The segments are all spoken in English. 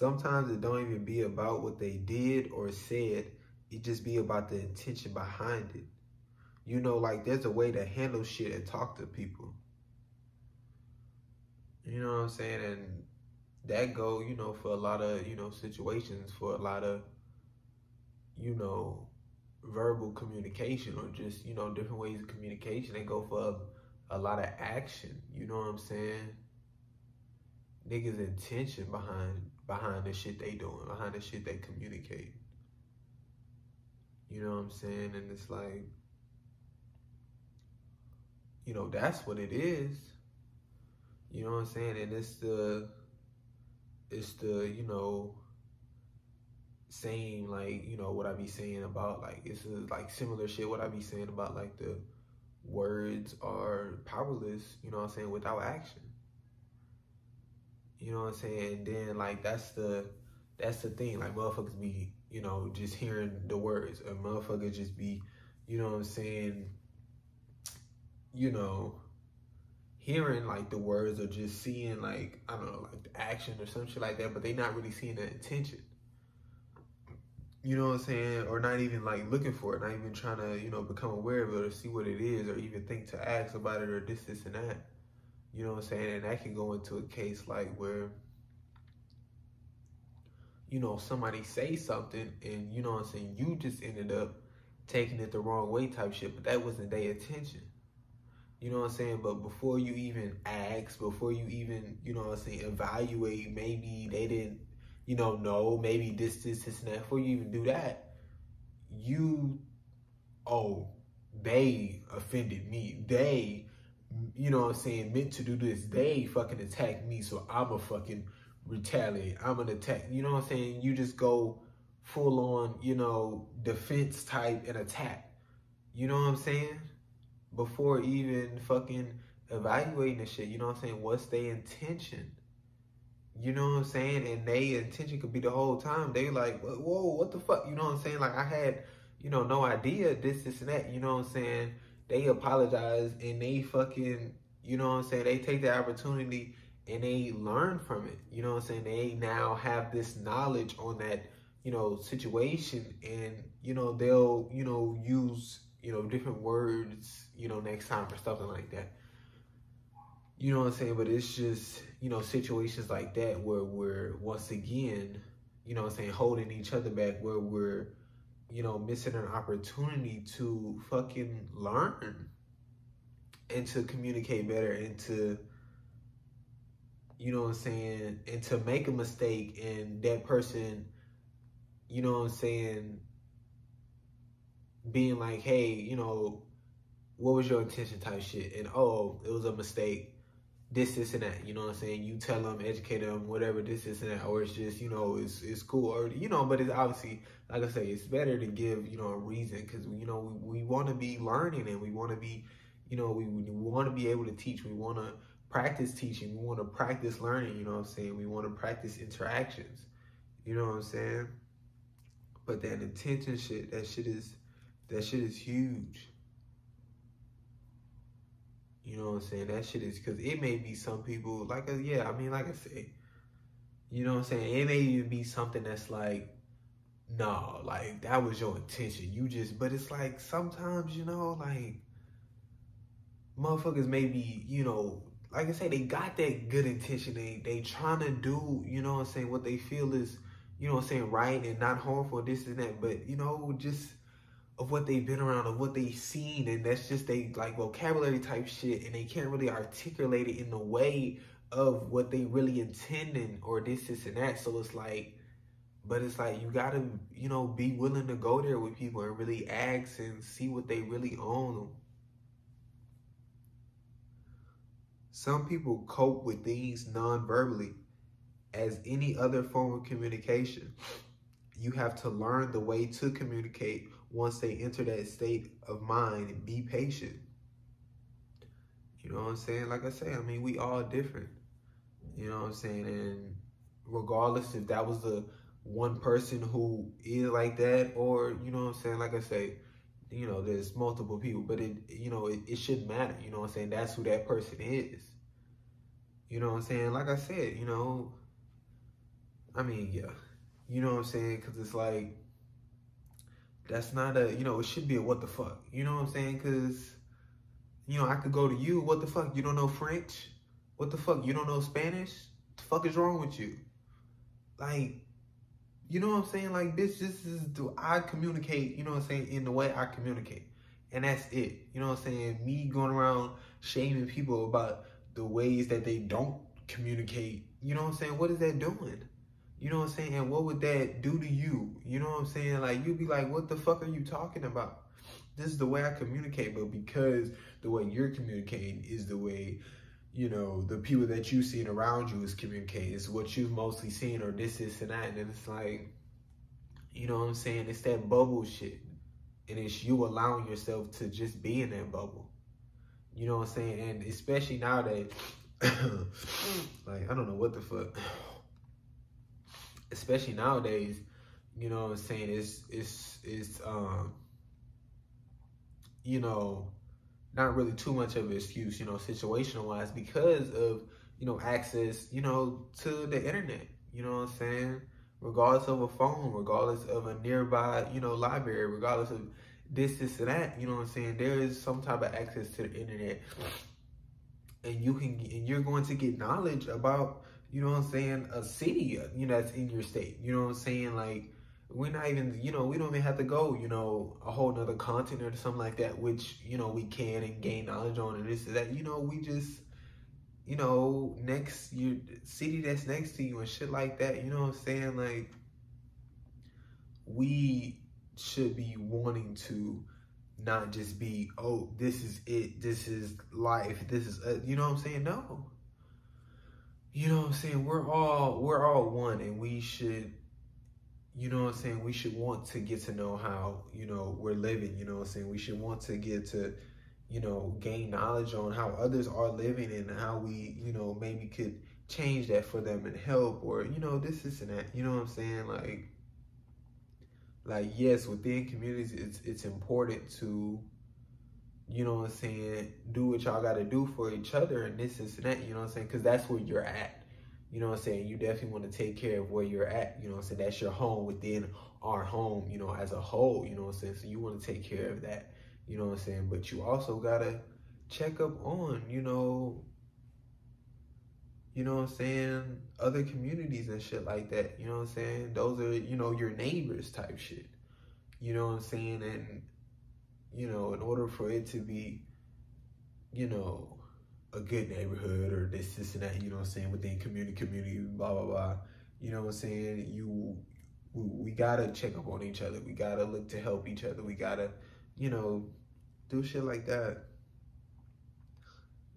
sometimes it don't even be about what they did or said. It just be about the intention behind it. You know, like there's a way to handle shit and talk to people. You know what I'm saying? And that go, you know, for a lot of, you know, situations, for a lot of, you know, verbal communication or just, you know, different ways of communication. They go for a, a lot of action. You know what I'm saying? Niggas intention behind behind the shit they doing, behind the shit they communicate. You know what I'm saying? And it's like, you know, that's what it is. You know what I'm saying? And it's the it's the, you know, same like, you know, what I be saying about like it's a, like similar shit what I be saying about like the words are powerless, you know what I'm saying, without action. You know what I'm saying? And then like that's the that's the thing. Like motherfuckers be, you know, just hearing the words. A motherfucker just be, you know what I'm saying, you know, hearing like the words or just seeing like, I don't know, like the action or some shit like that, but they not really seeing the intention. You know what I'm saying? Or not even like looking for it, not even trying to, you know, become aware of it or see what it is or even think to ask about it or this, this, and that. You know what I'm saying? And that can go into a case like where, you know, somebody say something and, you know what I'm saying, you just ended up taking it the wrong way type shit, but that wasn't their intention. You know what I'm saying? But before you even ask, before you even, you know what I'm saying, evaluate, maybe they didn't, you know, know, maybe this, this, this, and that. Before you even do that, you, oh, they offended me. They you know what I'm saying, meant to do this. They fucking attack me, so I'm a fucking retaliate. I'm gonna attack. You know what I'm saying? You just go full on, you know, defense type and attack. You know what I'm saying? Before even fucking evaluating the shit, you know what I'm saying? What's their intention? You know what I'm saying? And they intention could be the whole time. They like, whoa, what the fuck? You know what I'm saying? Like I had, you know, no idea this, this, and that. You know what I'm saying? They apologize and they fucking, you know what I'm saying? They take the opportunity and they learn from it. You know what I'm saying? They now have this knowledge on that, you know, situation and, you know, they'll, you know, use, you know, different words, you know, next time or something like that. You know what I'm saying? But it's just, you know, situations like that where we're once again, you know what I'm saying, holding each other back where we're you know, missing an opportunity to fucking learn and to communicate better and to, you know what I'm saying, and to make a mistake and that person, you know what I'm saying, being like, hey, you know, what was your intention type shit? And oh, it was a mistake this, this, and that. You know what I'm saying? You tell them, educate them, whatever, this, this, and that. Or it's just, you know, it's it's cool. Or, you know, but it's obviously, like I say, it's better to give, you know, a reason because, you know, we, we want to be learning and we want to be, you know, we, we want to be able to teach. We want to practice teaching. We want to practice learning. You know what I'm saying? We want to practice interactions. You know what I'm saying? But that intention shit, that shit is, that shit is huge. You know what I'm saying? That shit is because it may be some people like, uh, yeah, I mean, like I say, you know what I'm saying? It may even be something that's like, no, like that was your intention. You just, but it's like sometimes, you know, like motherfuckers maybe, you know, like I say, they got that good intention. They they trying to do, you know what I'm saying, what they feel is, you know what I'm saying, right and not harmful, this and that. But, you know, just of what they've been around, of what they've seen, and that's just they like vocabulary type shit, and they can't really articulate it in the way of what they really intending or this, this, and that. So it's like, but it's like you gotta, you know, be willing to go there with people and really ask and see what they really own. Some people cope with things non-verbally as any other form of communication. You have to learn the way to communicate once they enter that state of mind, be patient. You know what I'm saying? Like I say, I mean, we all different. You know what I'm saying? And regardless if that was the one person who is like that or, you know what I'm saying? Like I say, you know, there's multiple people, but it, you know, it, it shouldn't matter. You know what I'm saying? That's who that person is. You know what I'm saying? Like I said, you know, I mean, yeah. You know what I'm saying? Because it's like, that's not a, you know, it should be a what the fuck. You know what I'm saying? Because, you know, I could go to you, what the fuck? You don't know French? What the fuck? You don't know Spanish? What the fuck is wrong with you? Like, you know what I'm saying? Like, this, this is, do I communicate, you know what I'm saying, in the way I communicate. And that's it. You know what I'm saying? Me going around shaming people about the ways that they don't communicate. You know what I'm saying? What is that doing? You know what I'm saying? And what would that do to you? You know what I'm saying? Like, you'd be like, what the fuck are you talking about? This is the way I communicate, but because the way you're communicating is the way, you know, the people that you've seen around you is communicating. It's what you've mostly seen or this, this, and that. And it's like, you know what I'm saying? It's that bubble shit. And it's you allowing yourself to just be in that bubble. You know what I'm saying? And especially now nowadays, like, I don't know what the fuck. Especially nowadays, you know what I'm saying? It's, it's, it's, um, you know, not really too much of an excuse, you know, situational wise, because of, you know, access, you know, to the internet. You know what I'm saying? Regardless of a phone, regardless of a nearby, you know, library, regardless of this, this, and that, you know what I'm saying? There is some type of access to the internet. And you can and you're going to get knowledge about, you know what I'm saying, a city, you know, that's in your state. You know what I'm saying? Like we're not even, you know, we don't even have to go, you know, a whole nother continent or something like that, which, you know, we can and gain knowledge on and this and that. You know, we just, you know, next your city that's next to you and shit like that. You know what I'm saying? Like, we should be wanting to not just be, oh, this is it, this is life, this is, uh, you know what I'm saying? No. You know what I'm saying? We're all, we're all one and we should you know what I'm saying, we should want to get to know how, you know, we're living, you know what I'm saying? We should want to get to, you know, gain knowledge on how others are living and how we, you know, maybe could change that for them and help or, you know, this, this and that. You know what I'm saying? Like like yes, within communities it's it's important to you know what I'm saying, do what y'all gotta do for each other and this, this and that, you know what I'm saying? Cause that's where you're at. You know what I'm saying? You definitely want to take care of where you're at. You know what I'm saying? That's your home within our home, you know, as a whole. You know what I'm saying? So you want to take care of that. You know what I'm saying? But you also got to check up on, you know, you know what I'm saying, other communities and shit like that. You know what I'm saying? Those are, you know, your neighbors type shit. You know what I'm saying? And, you know, in order for it to be, you know, a good neighborhood or this, this, and that, you know I'm saying, within community, community, blah, blah, blah. You know what I'm saying? You, we, we gotta check up on each other. We gotta look to help each other. We gotta, you know, do shit like that.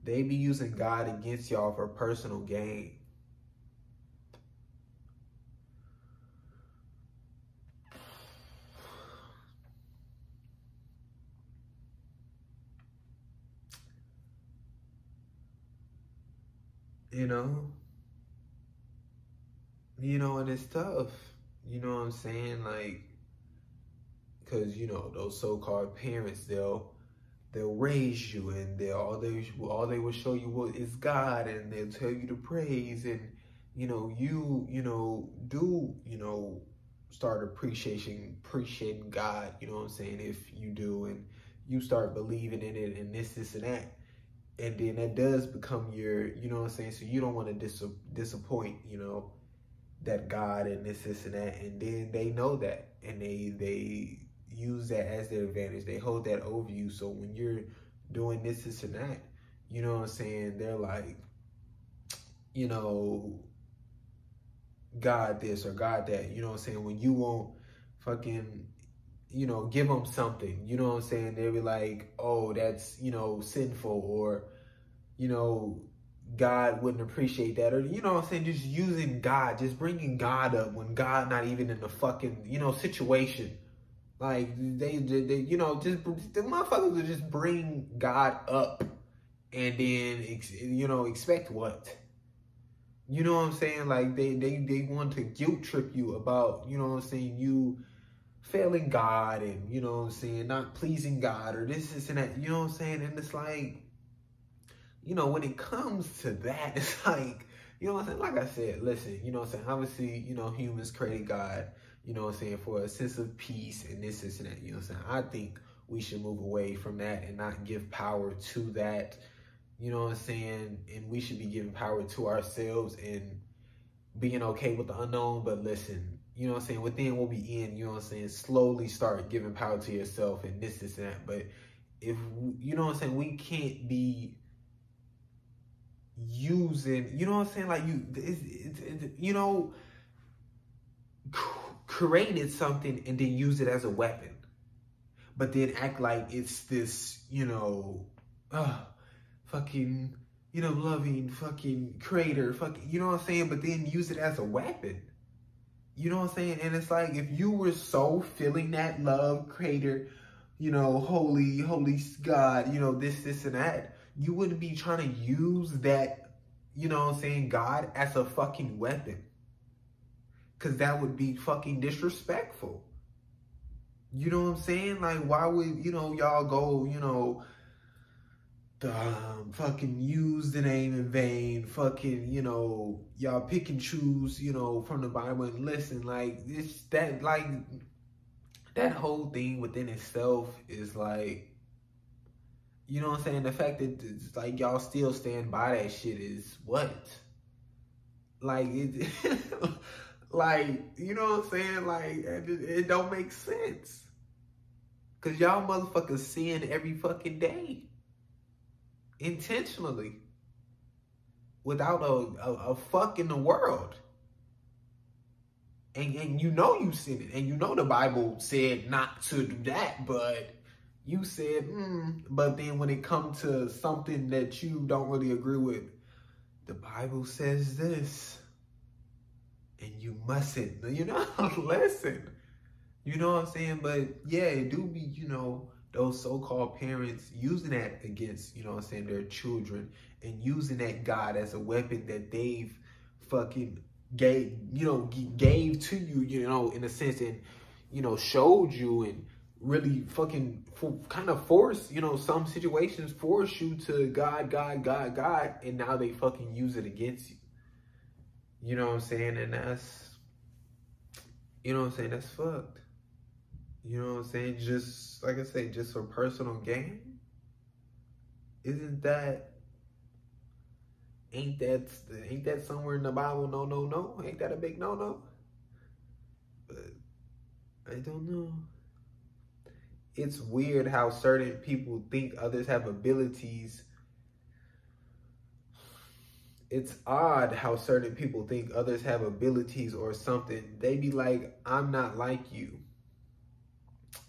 They be using God against y'all for personal gain. You know? You know and it's tough. You know what i'm saying? Like because you know those so-called parents they'll they'll raise you and they all they all they will show you what is god and they'll tell you to praise and you know you you know do you know start appreciating appreciating god you know what i'm saying if you do and you start believing in it and this this and that and then that does become your, you know what I'm saying? So you don't want to dis- disappoint, you know, that God and this, this, and that. And then they know that, and they they use that as their advantage. They hold that over you. So when you're doing this, this, and that, you know what I'm saying? They're like, you know, God this or God that. You know what I'm saying? When you won't fucking you know, give them something. You know what I'm saying? They'll be like, oh, that's, you know, sinful or, you know, God wouldn't appreciate that. Or, you know what I'm saying? Just using God, just bringing God up when God not even in the fucking, you know, situation. Like, they, they, you know, just, the motherfuckers would just bring God up and then, you know, expect what? You know what I'm saying? Like, they, they, they want to guilt trip you about, you know what I'm saying, you failing God and, you know what I'm saying, not pleasing God or this, this, and that, you know what I'm saying? And it's like, you know, when it comes to that, it's like, you know what I'm saying? Like I said, listen, you know what I'm saying? Obviously, you know, humans created God, you know what I'm saying, for a sense of peace and this, this, and that. You know what I'm saying? I think we should move away from that and not give power to that. You know what I'm saying? And we should be giving power to ourselves and being okay with the unknown. But listen, you know what I'm saying? Within what we in, you know what I'm saying? Slowly start giving power to yourself and this, this, and that. But if, you know what I'm saying? We can't be using, you know what I'm saying? Like you, it's, it's, it's, you know, created something and then use it as a weapon, but then act like it's this, you know, uh, fucking, you know, loving fucking creator, fucking, you know what I'm saying? But then use it as a weapon. You know what I'm saying? And it's like if you were so feeling that love, creator, you know, holy, holy God, you know, this, this, and that, you wouldn't be trying to use that, you know what I'm saying, God as a fucking weapon. Cause that would be fucking disrespectful. You know what I'm saying? Like, why would, you know, y'all go, you know, um, fucking use the name in vain, fucking, you know, y'all pick and choose, you know, from the Bible and listen, like, it's that, like, that whole thing within itself is like, you know what I'm saying? The fact that it's like y'all still stand by that shit is what? Like, it, like, you know what I'm saying? Like, it, it don't make sense. Cause y'all motherfuckers sin every fucking day intentionally without a, a, a fuck in the world. And, and you know you sinned it. And you know the Bible said not to do that, but you said, mm, but then when it comes to something that you don't really agree with, the Bible says this. And you mustn't, you know, listen. You know what I'm saying? But yeah, it do be, you know, those so-called parents using that against, you know I'm saying, their children and using that God as a weapon that they've fucking gave, you know, gave to you, you know, in a sense and, you know, showed you and really fucking kind of force, you know, some situations force you to God, God, God, God, and now they fucking use it against you. You know what I'm saying? And that's, you know what I'm saying? That's fucked. You know what I'm saying? Just like I say, just for personal gain. Isn't that ain't that ain't that somewhere in the Bible? No, no, no. Ain't that a big no, no? But I don't know. It's weird how certain people think others have abilities. It's odd how certain people think others have abilities or something. They be like, I'm not like you.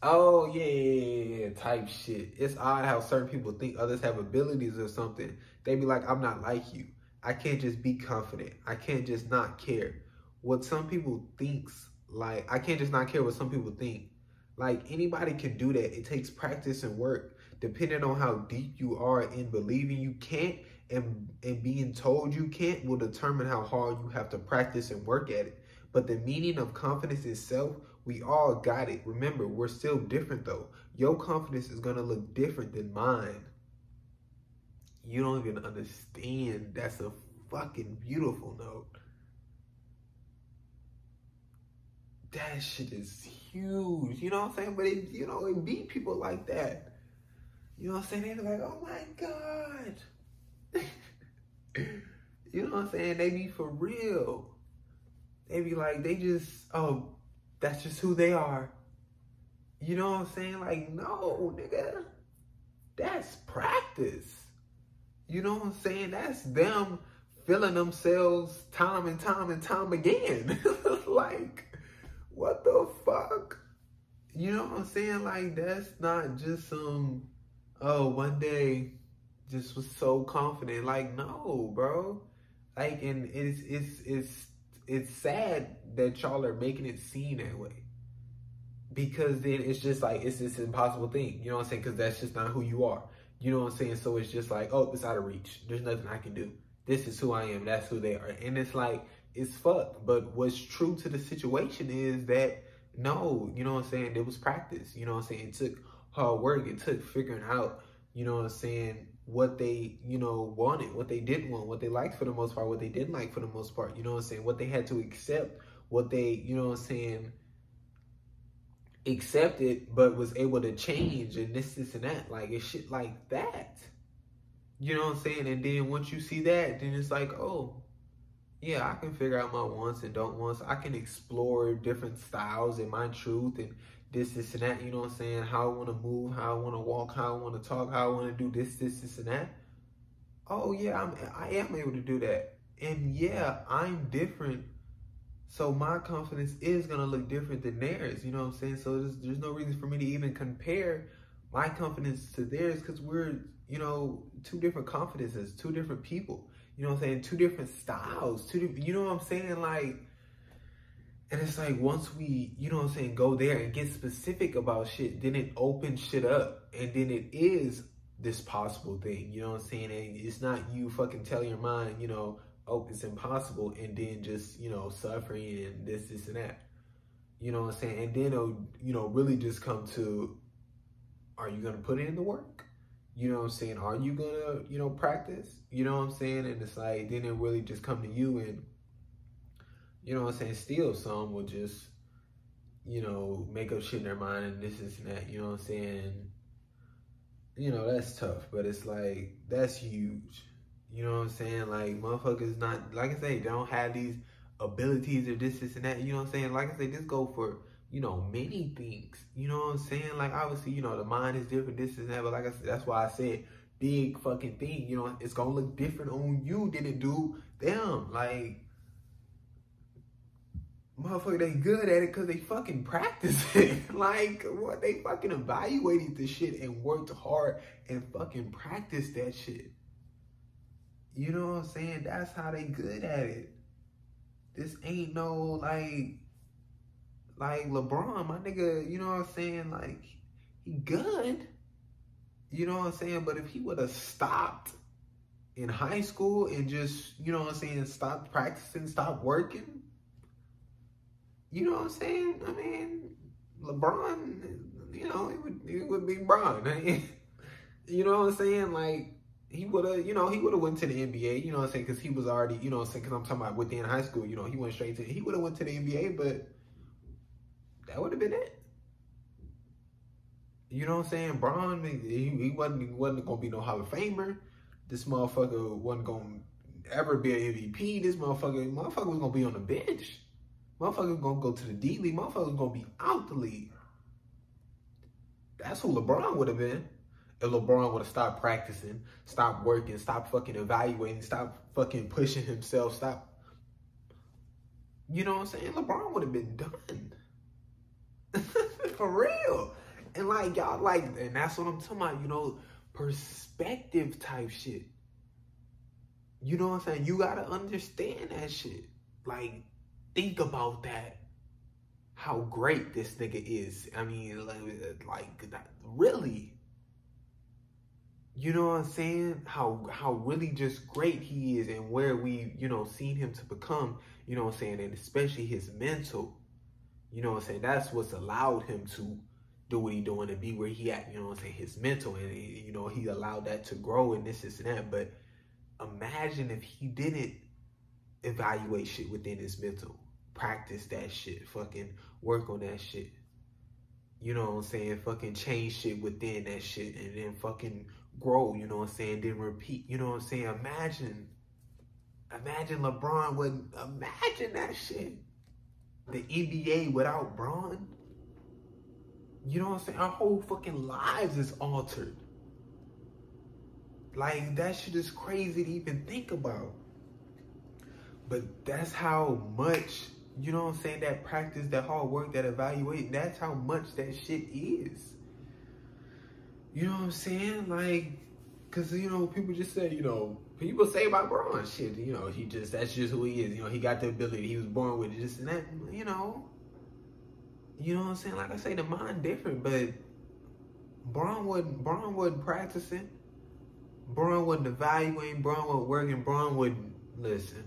Oh yeah, yeah, yeah, type shit. It's odd how certain people think others have abilities or something. They be like, I'm not like you. I can't just be confident. I can't just not care. What some people thinks like I can't just not care what some people think. Like anybody can do that. It takes practice and work. Depending on how deep you are in believing you can't and and being told you can't will determine how hard you have to practice and work at it. But the meaning of confidence itself we all got it. Remember, we're still different though. Your confidence is going to look different than mine. You don't even understand. That's a fucking beautiful note. That shit is huge. You know what I'm saying? But it, you know, it beat people like that. You know what I'm saying? They be like, oh my God. you know what I'm saying? They be for real. They be like, they just, oh, that's just who they are. You know what I'm saying? Like, no, nigga. That's practice. You know what I'm saying? That's them feeling themselves time and time and time again. like, what the fuck? You know what I'm saying? Like, that's not just some, oh, one day just was so confident. Like, no, bro. Like, and it's, it's, it's, it's sad that y'all are making it seem that way. Because then it's just like, it's this impossible thing. You know what I'm saying? Because that's just not who you are. You know what I'm saying? So it's just like, oh, it's out of reach. There's nothing I can do. This is who I am. That's who they are. And it's like, it's fucked. But what's true to the situation is that, no, you know what I'm saying? It was practice. You know what I'm saying? It took hard work. It took figuring out, you know what I'm saying? What they, you know, wanted, what they didn't want, what they liked for the most part, what they didn't like for the most part, you know what I'm saying? What they had to accept, what they, you know what I'm saying, accepted, but was able to change and this, this, and that. Like, it's shit like that. You know what I'm saying? And then once you see that, then it's like, oh, yeah, I can figure out my wants and don't wants. I can explore different styles and my truth and this, this, and that. You know what I'm saying? How I want to move, how I want to walk, how I want to talk, how I want to do this, this, this, and that. Oh yeah, I'm I am able to do that. And yeah, I'm different. So my confidence is gonna look different than theirs. You know what I'm saying? So there's, there's no reason for me to even compare my confidence to theirs because we're you know two different confidences, two different people. You know what I'm saying? Two different styles. Two, you know what I'm saying? Like and it's like once we, you know what I'm saying, go there and get specific about shit, then it opens shit up. And then it is this possible thing. You know what I'm saying? And it's not you fucking tell your mind, you know, oh, it's impossible, and then just, you know, suffering and this, this, and that. You know what I'm saying? And then it'll, you know, really just come to are you gonna put in the work? You know what I'm saying? Are you gonna, you know, practice? You know what I'm saying? And it's like then it really just come to you and you know what I'm saying, still some will just, you know, make up shit in their mind and this, this, and that, you know what I'm saying? You know, that's tough, but it's like, that's huge. You know what I'm saying? Like, motherfuckers not, like I say, they don't have these abilities or this, this, and that. You know what I'm saying? Like I say, just go for, you know, many things. You know what I'm saying? Like, obviously, you know, the mind is different, this, and that, but like I said, that's why I said, big fucking thing. You know, it's gonna look different on you than it do them. Like, motherfucker, they good at it because they fucking practice it. like, what? They fucking evaluated the shit and worked hard and fucking practiced that shit. You know what I'm saying? That's how they good at it. This ain't no, like, like LeBron, my nigga, you know what I'm saying? Like, he good. You know what I'm saying? But if he would have stopped in high school and just, you know what I'm saying, stopped practicing, stopped working, you know what I'm saying? I mean, LeBron, you know, it would it would be Bron. you know what I'm saying? Like he would have, you know, he would have went to the NBA. You know what I'm saying? Because he was already, you know, what I'm saying? Because I'm talking about within high school. You know, he went straight to. He would have went to the NBA, but that would have been it. You know what I'm saying? Bron, he, he wasn't he wasn't gonna be no Hall of Famer. This motherfucker wasn't gonna ever be an MVP. This motherfucker, motherfucker was gonna be on the bench. Motherfuckers gonna go to the D League. Motherfuckers gonna be out the league. That's who LeBron would have been. If LeBron would have stopped practicing, stopped working, stopped fucking evaluating, stopped fucking pushing himself, stop. You know what I'm saying? LeBron would have been done. For real. And like y'all like, and that's what I'm talking about, you know, perspective type shit. You know what I'm saying? You gotta understand that shit. Like, think about that. How great this nigga is. I mean, uh, like, like really. You know what I'm saying? How how really just great he is and where we, you know, seen him to become, you know what I'm saying, and especially his mental. You know what I'm saying? That's what's allowed him to do what he doing and be where he at, you know what I'm saying, his mental and you know, he allowed that to grow and this, this and that. But imagine if he didn't evaluate shit within his mental practice that shit, fucking work on that shit. You know what I'm saying? Fucking change shit within that shit and then fucking grow, you know what I'm saying? Then repeat, you know what I'm saying? Imagine, imagine LeBron would imagine that shit. The NBA without Bron. You know what I'm saying? Our whole fucking lives is altered. Like that shit is crazy to even think about. But that's how much you know what I'm saying, that practice, that hard work, that evaluate, that's how much that shit is. You know what I'm saying? Like, cause you know, people just say, you know, people say about Bron shit, you know, he just, that's just who he is. You know, he got the ability, he was born with it, just and that, you know. You know what I'm saying? Like I say, the mind different, but Bron wasn't, Bron wasn't practicing. Bron wasn't evaluating, Bron wasn't working, Bron wouldn't, listen.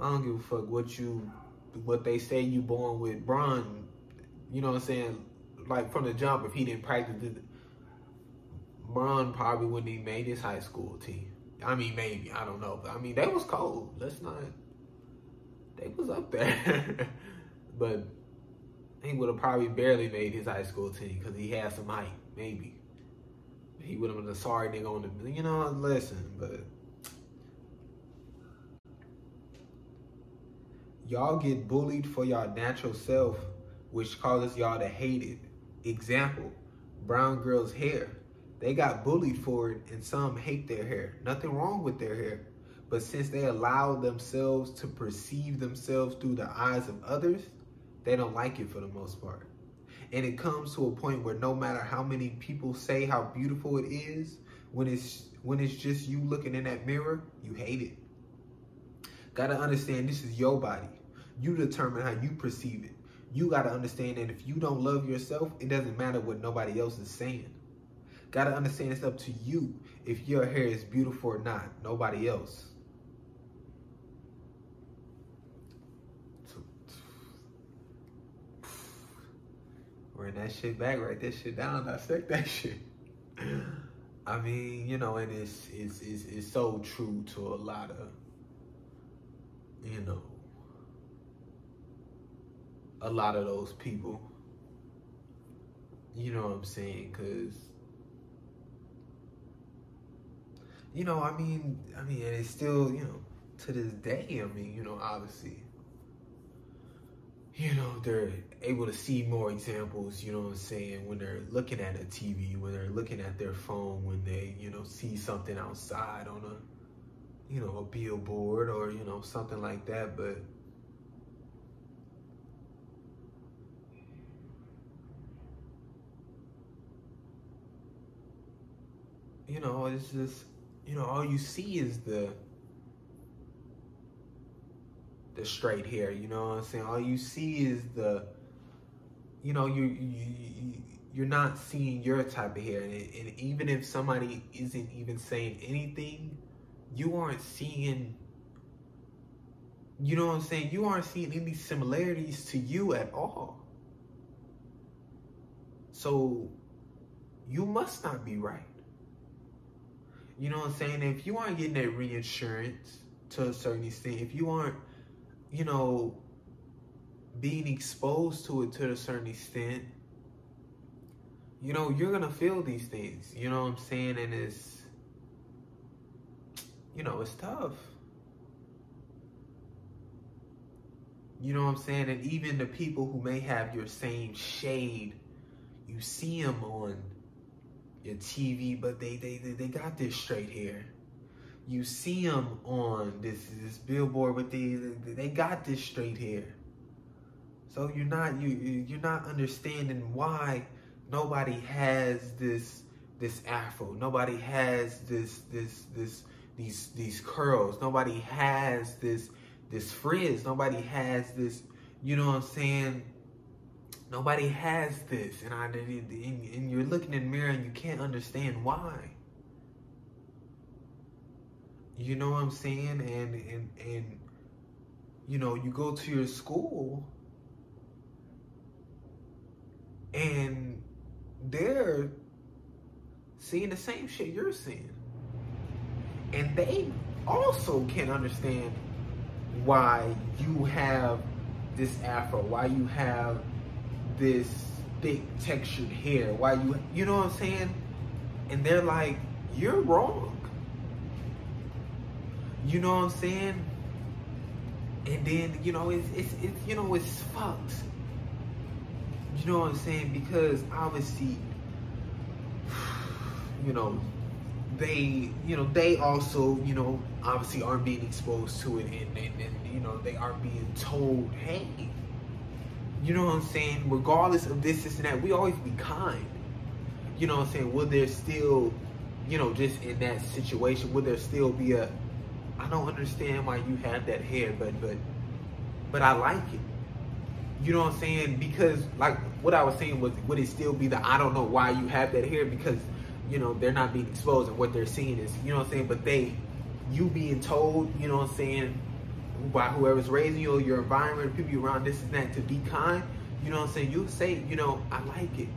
I don't give a fuck what you, what they say you born with. Bron, you know what I'm saying? Like from the jump, if he didn't practice it, Bron probably wouldn't even made his high school team. I mean, maybe I don't know. I mean, they was cold. Let's not. They was up there, but he would have probably barely made his high school team because he had some height. Maybe he would have been a sorry nigga on the. You know, listen, but y'all get bullied for y'all natural self, which causes y'all to hate it. Example: brown girls' hair. They got bullied for it, and some hate their hair. Nothing wrong with their hair. But since they allow themselves to perceive themselves through the eyes of others, they don't like it for the most part. And it comes to a point where no matter how many people say how beautiful it is, when it's when it's just you looking in that mirror, you hate it. Gotta understand this is your body. You determine how you perceive it. You gotta understand that if you don't love yourself, it doesn't matter what nobody else is saying. Gotta understand it's up to you if your hair is beautiful or not, nobody else. Bring that shit back, write that shit down, dissect that shit. I mean, you know, and it's, it's it's it's so true to a lot of, you know, a lot of those people. You know what I'm saying? Cause you know, I mean, I mean, and it's still, you know, to this day, I mean, you know, obviously, you know, they're able to see more examples, you know what I'm saying, when they're looking at a TV, when they're looking at their phone, when they, you know, see something outside on a, you know, a billboard or, you know, something like that, but you know, it's just you know, all you see is the the straight hair. You know what I'm saying? All you see is the, you know, you you you're not seeing your type of hair, and, and even if somebody isn't even saying anything, you aren't seeing. You know what I'm saying? You aren't seeing any similarities to you at all. So you must not be right. You know what I'm saying? If you aren't getting that reinsurance to a certain extent, if you aren't, you know, being exposed to it to a certain extent, you know, you're gonna feel these things. You know what I'm saying? And it's, you know, it's tough. You know what I'm saying? And even the people who may have your same shade, you see them on your TV, but they they they, got this straight hair. You see them on this this billboard, but they they got this straight hair. So you're not you you're not understanding why nobody has this this afro. Nobody has this this this these these curls. Nobody has this this frizz. Nobody has this. You know what I'm saying? Nobody has this, and I and you're looking in the mirror and you can't understand why. You know what I'm saying? And and and you know, you go to your school and they're seeing the same shit you're seeing. And they also can't understand why you have this afro, why you have this thick textured hair? Why you, you know what I'm saying? And they're like, you're wrong. You know what I'm saying? And then, you know, it's, it's, it's you know, it's fucked. You know what I'm saying? Because obviously, you know, they, you know, they also, you know, obviously aren't being exposed to it and, and, and you know, they aren't being told, hey, you know what I'm saying? Regardless of this, this, and that, we always be kind. You know what I'm saying? Will there still, you know, just in that situation, will there still be a, I don't understand why you have that hair, but, but, but I like it. You know what I'm saying? Because, like, what I was saying was, would it still be the, I don't know why you have that hair? Because, you know, they're not being exposed and what they're seeing is, you know what I'm saying? But they, you being told, you know what I'm saying, by whoever's raising you or your environment, people around, this and that, to be kind, you know what I'm saying? You say, you know, I like it.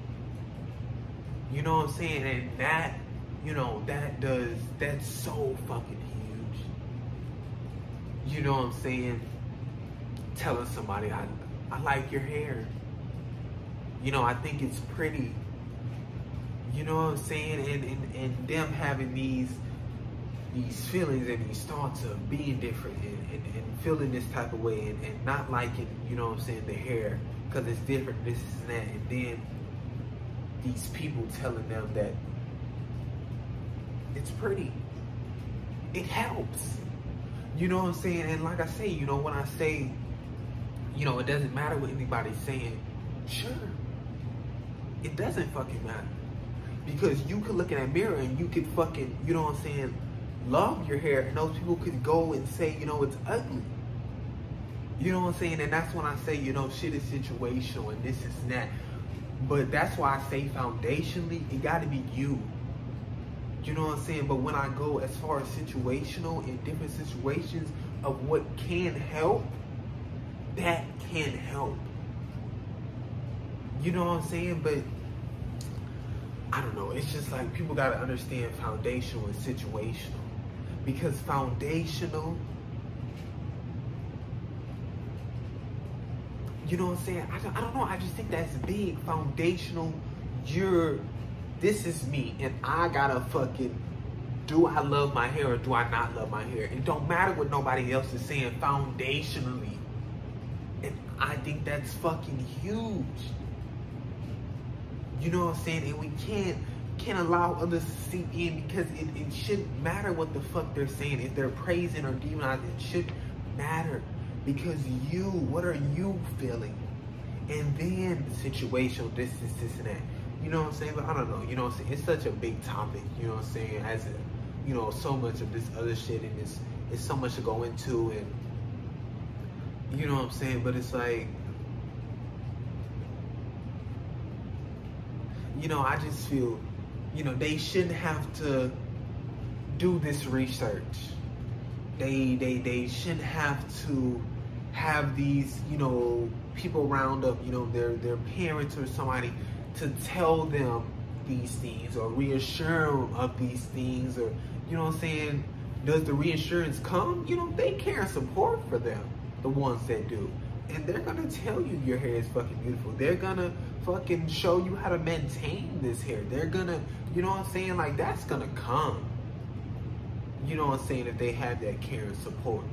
You know what I'm saying? And that you know, that does, that's so fucking huge. You know what I'm saying? Telling somebody, I, I like your hair. You know, I think it's pretty. You know what I'm saying? And, and, and them having these these feelings and these thoughts of being different and, and, and feeling this type of way and, and, not liking, you know what I'm saying, the hair because it's different, this and that. And then these people telling them that it's pretty. It helps. You know what I'm saying? And like I say, you know, when I say, you know, it doesn't matter what anybody's saying, sure. It doesn't fucking matter. Because you could look in that mirror and you could fucking, you know what I'm saying, love your hair and those people could go and say, you know, it's ugly. You know what I'm saying? And that's when I say, you know, shit is situational and this is that. But that's why I say foundationally, it gotta be you. You know what I'm saying? But when I go as far as situational in different situations of what can help, that can help. You know what I'm saying? But I don't know. It's just like people got to understand foundational and situational. Because foundational, you know what I'm saying? I don't, I don't know. I just think that's big. Foundational, you're, this is me. And I got to fucking, do I love my hair or do I not love my hair? It don't matter what nobody else is saying foundationally. And I think that's fucking huge. You know what I'm saying? And we can't can't allow others to seep in because it, it shouldn't matter what the fuck they're saying. If they're praising or demonizing, it shouldn't matter. Because you, what are you feeling? And then the situational, this, this, and that. You know what I'm saying? But I don't know. You know what I'm saying? It's such a big topic. You know what I'm saying? As a, you know, so much of this other shit and it's, it's so much to go into and, you know what I'm saying? But it's like, you know, I just feel you know, they shouldn't have to do this research. They they they shouldn't have to have these, you know, people round up, you know, their their parents or somebody to tell them these things or reassure them of these things or you know what I'm saying? Does the reassurance come? You know, they care and support for them, the ones that do. And they're gonna tell you your hair is fucking beautiful. They're gonna fucking show you how to maintain this hair. They're gonna, you know what I'm saying? Like that's gonna come. You know what I'm saying? If they have that care and support.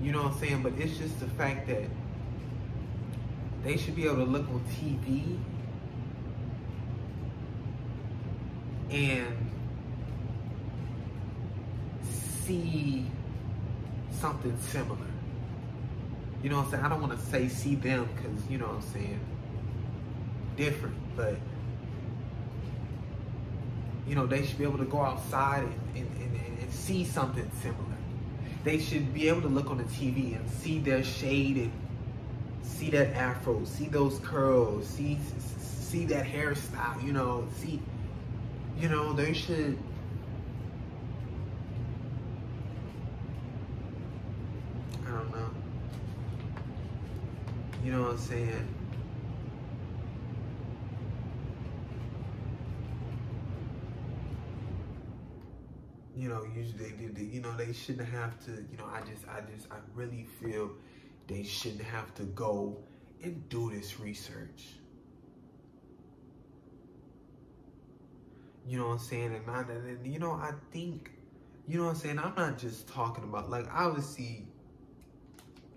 You know what I'm saying? But it's just the fact that they should be able to look on TV and see something similar. You know what I'm saying? I don't want to say see them because, you know what I'm saying? different, but you know, they should be able to go outside and, and, and, and, see something similar. They should be able to look on the TV and see their shade and see that afro, see those curls, see see that hairstyle, you know, see, you know, they should I don't know. You know what I'm saying? You know, usually they did, you know, they shouldn't have to, you know, I just, I just, I really feel they shouldn't have to go and do this research. You know what I'm saying? And, I, and you know, I think, you know what I'm saying? I'm not just talking about, like, obviously,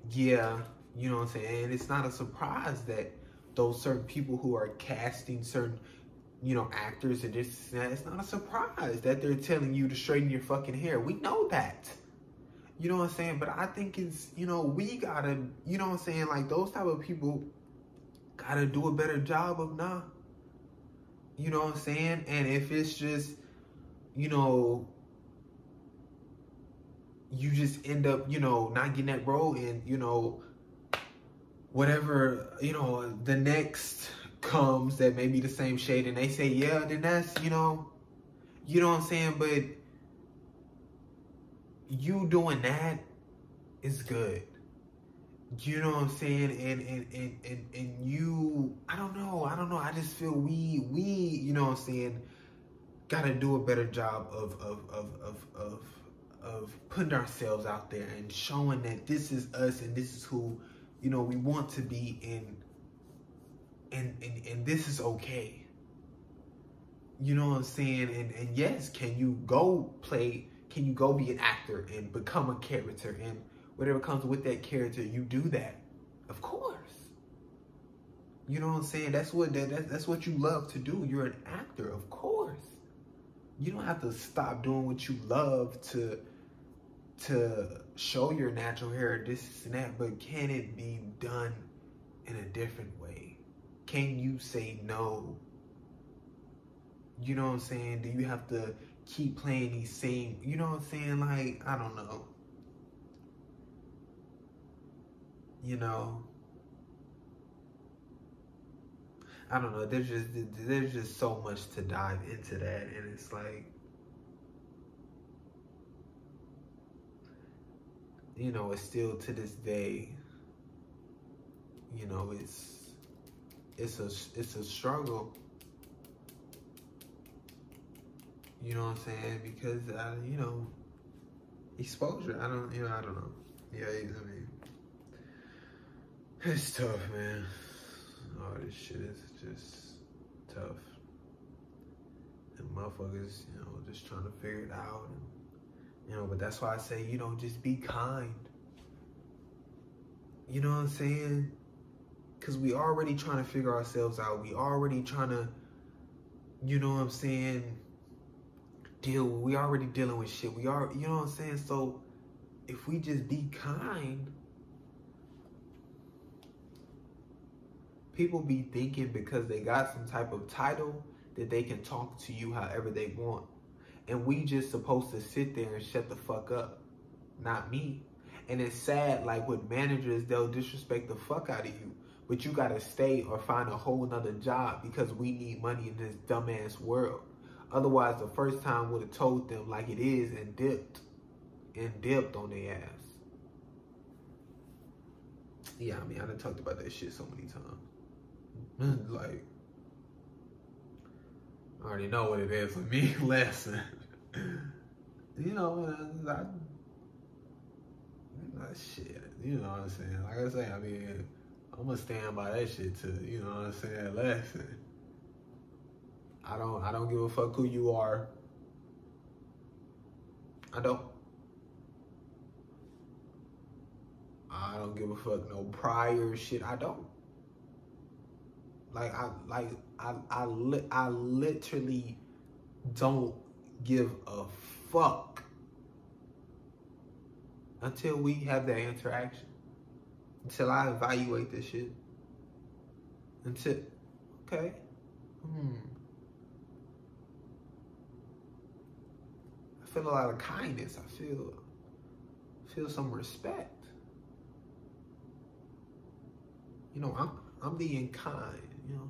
yeah, you know what I'm saying? And it's not a surprise that those certain people who are casting certain you know, actors and this that. It's not a surprise that they're telling you to straighten your fucking hair. We know that. You know what I'm saying? But I think it's, you know, we gotta, you know what I'm saying? Like those type of people gotta do a better job of nah. You know what I'm saying? And if it's just, you know, you just end up, you know, not getting that role and, you know, whatever, you know, the next comes that may be the same shade and they say, yeah, then that's, you know, you know what I'm saying? But you doing that is good. You know what I'm saying? And and, and, and and you I don't know, I don't know. I just feel we we, you know what I'm saying, gotta do a better job of of of of of, of putting ourselves out there and showing that this is us and this is who you know we want to be and and and, and this is okay. You know what i'm saying? And and yes can you go play can you go be an actor and become a character and whatever comes with that character you do that. Of course. You know what i'm saying? That's what that, that's what you love to do. You're an actor of course. You don't have to stop doing what you love to to show your natural hair this and that but can it be done in a different can you say no you know what i'm saying do you have to keep playing these same you know what i'm saying like i don't know you know I don't know. There's just there's just so much to dive into that, and it's like, you know, it's still to this day. You know, it's it's a it's a struggle. You know what I'm saying? Because I, you know, exposure. I don't, you know, I don't know. Yeah, I mean, it's tough, man all this shit is just tough. And motherfuckers, you know, just trying to figure it out. And, you know, but that's why I say, you know, just be kind. You know what I'm saying? Because we already trying to figure ourselves out. We already trying to, you know what I'm saying, deal. We already dealing with shit. We are, you know what I'm saying? So if we just be kind, people be thinking because they got some type of title that they can talk to you however they want. And we just supposed to sit there and shut the fuck up. Not me. And it's sad, like with managers, they'll disrespect the fuck out of you. But you gotta stay or find a whole nother job because we need money in this dumbass world. Otherwise, the first time would have told them like it is and dipped. And dipped on their ass. Yeah, I mean, I done talked about that shit so many times. like, I already know what it is for me. Lesson. you know, I, I, shit. You know what I'm saying? Like I say, I mean, I'm gonna stand by that shit too. You know what I'm saying? Lesson. I don't. I don't give a fuck who you are. I don't. I don't give a fuck no prior shit. I don't. Like I like I I li- I literally don't give a fuck until we have that interaction. Until I evaluate this shit. Until okay. Hmm. I feel a lot of kindness. I feel feel some respect. You know, I'm I'm being kind. You know,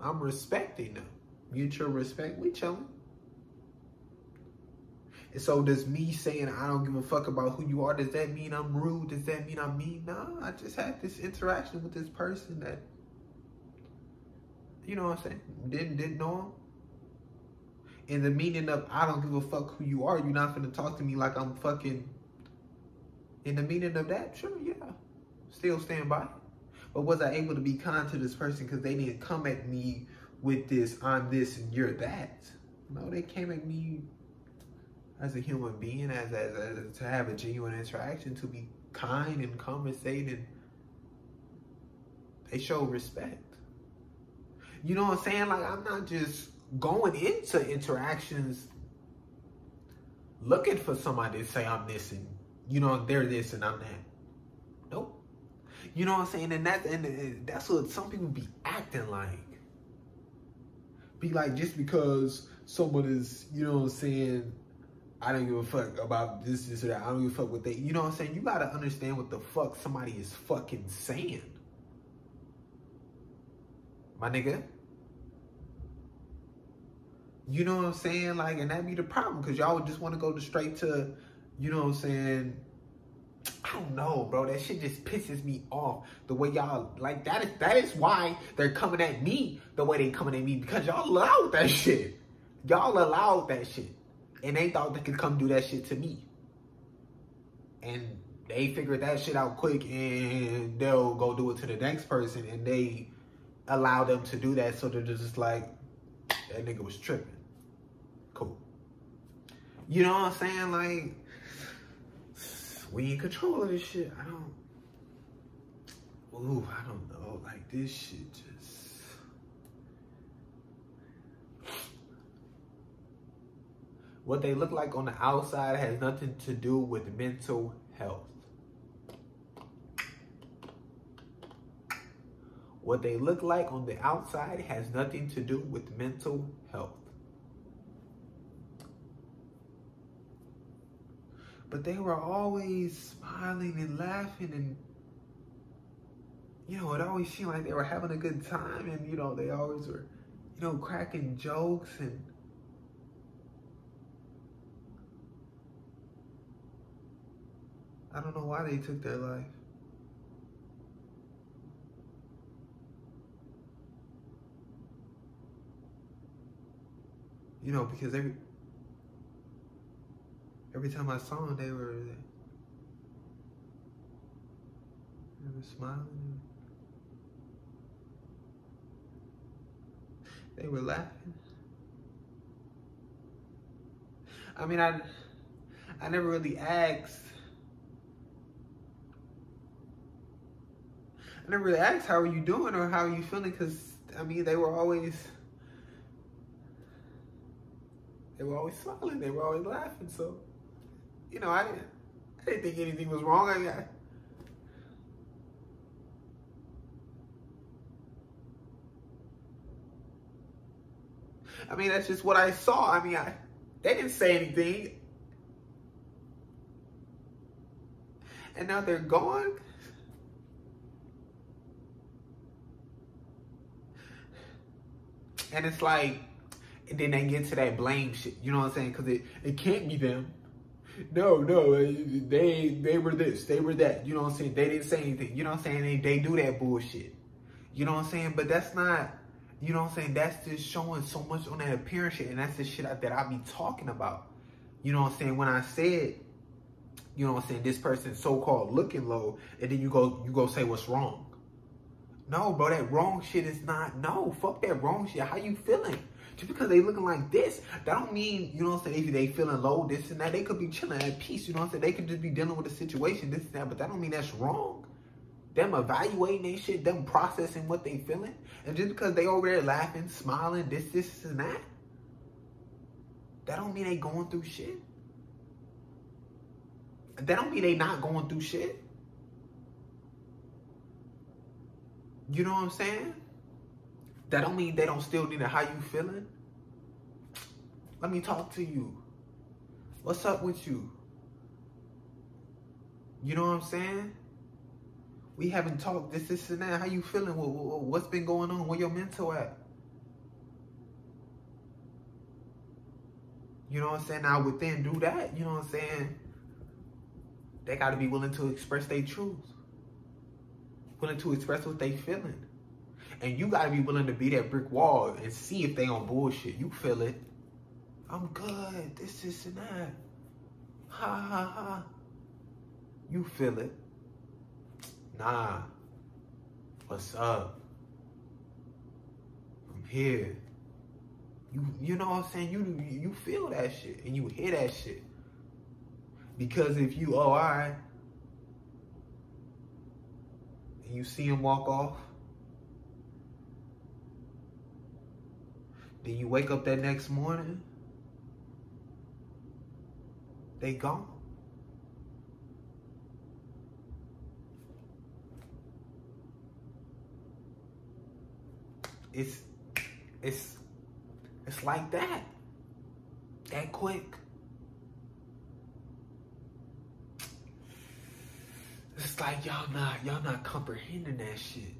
I'm respecting them. Mutual respect. We chilling. And so does me saying I don't give a fuck about who you are, does that mean I'm rude? Does that mean I'm mean? Nah, I just had this interaction with this person that you know what I'm saying? Didn't didn't know him. In the meaning of I don't give a fuck who you are, you're not gonna talk to me like I'm fucking in the meaning of that, sure, yeah. Still stand by. But was I able to be kind to this person because they didn't come at me with this, I'm this and you're that? No, they came at me as a human being, as, as, as to have a genuine interaction, to be kind and conversate and they show respect. You know what I'm saying? Like I'm not just going into interactions looking for somebody to say I'm this and you know they're this and I'm that. Nope. You know what I'm saying? And that's and that's what some people be acting like. Be like just because someone is, you know what I'm saying, I don't give a fuck about this, this, or that. I don't give a fuck what they you know what I'm saying? You gotta understand what the fuck somebody is fucking saying. My nigga. You know what I'm saying? Like, and that be the problem, because y'all would just want to go to straight to, you know what I'm saying, I don't know, bro. That shit just pisses me off. The way y'all like that is that is why they're coming at me the way they coming at me because y'all allowed that shit. Y'all allowed that shit, and they thought they could come do that shit to me. And they figured that shit out quick, and they'll go do it to the next person, and they allow them to do that. So they're just like, that nigga was tripping. Cool. You know what I'm saying? Like we in control of this shit. I don't. Ooh, I don't know. Like this shit just. What they look like on the outside has nothing to do with mental health. What they look like on the outside has nothing to do with mental health. But they were always smiling and laughing and you know, it always seemed like they were having a good time and you know, they always were, you know, cracking jokes and I don't know why they took their life. You know, because every every time I saw them, they were they were smiling. They were laughing. I mean, I I never really asked. I never really asked how are you doing or how are you feeling because I mean they were always they were always smiling, they were always laughing. So, you know, I didn't I didn't think anything was wrong. I, I I mean, that's just what I saw. I mean, I they didn't say anything. And now they're gone. And it's like, and then they get to that blame shit. You know what I'm saying? Because it, it can't be them. No, no, they they were this, they were that. You know what I'm saying? They didn't say anything. You know what I'm saying? They, they do that bullshit. You know what I'm saying? But that's not, you know what I'm saying? That's just showing so much on that appearance shit. And that's the shit that I be talking about. You know what I'm saying? When I said, you know what I'm saying, this person so-called looking low, and then you go you go say what's wrong. No, bro, that wrong shit is not, no, fuck that wrong shit. How you feeling? Just because they looking like this, that don't mean, you know what I'm saying, if they feeling low, this and that, they could be chilling at peace, you know what I'm saying? They could just be dealing with the situation, this and that, but that don't mean that's wrong. Them evaluating their shit, them processing what they feeling, and just because they over there laughing, smiling, this, this, and that, that don't mean they going through shit. That don't mean they not going through shit. You know what I'm saying? That don't mean they don't still need a how you feeling. Let me talk to you. What's up with you? You know what I'm saying? We haven't talked this, this, and that. How you feeling? What's been going on? Where your mental at? You know what I'm saying? Now within do that, you know what I'm saying? They gotta be willing to express their truths. Willing to express what they feeling. And you gotta be willing to be that brick wall and see if they on bullshit. You feel it. I'm good. This, this, and that. Ha ha ha. You feel it. Nah. What's up? I'm here. You you know what I'm saying? You you feel that shit and you hear that shit. Because if you oh alright and you see him walk off, then you wake up that next morning, they gone. It's it's it's like that. That quick. It's like y'all not y'all not comprehending that shit.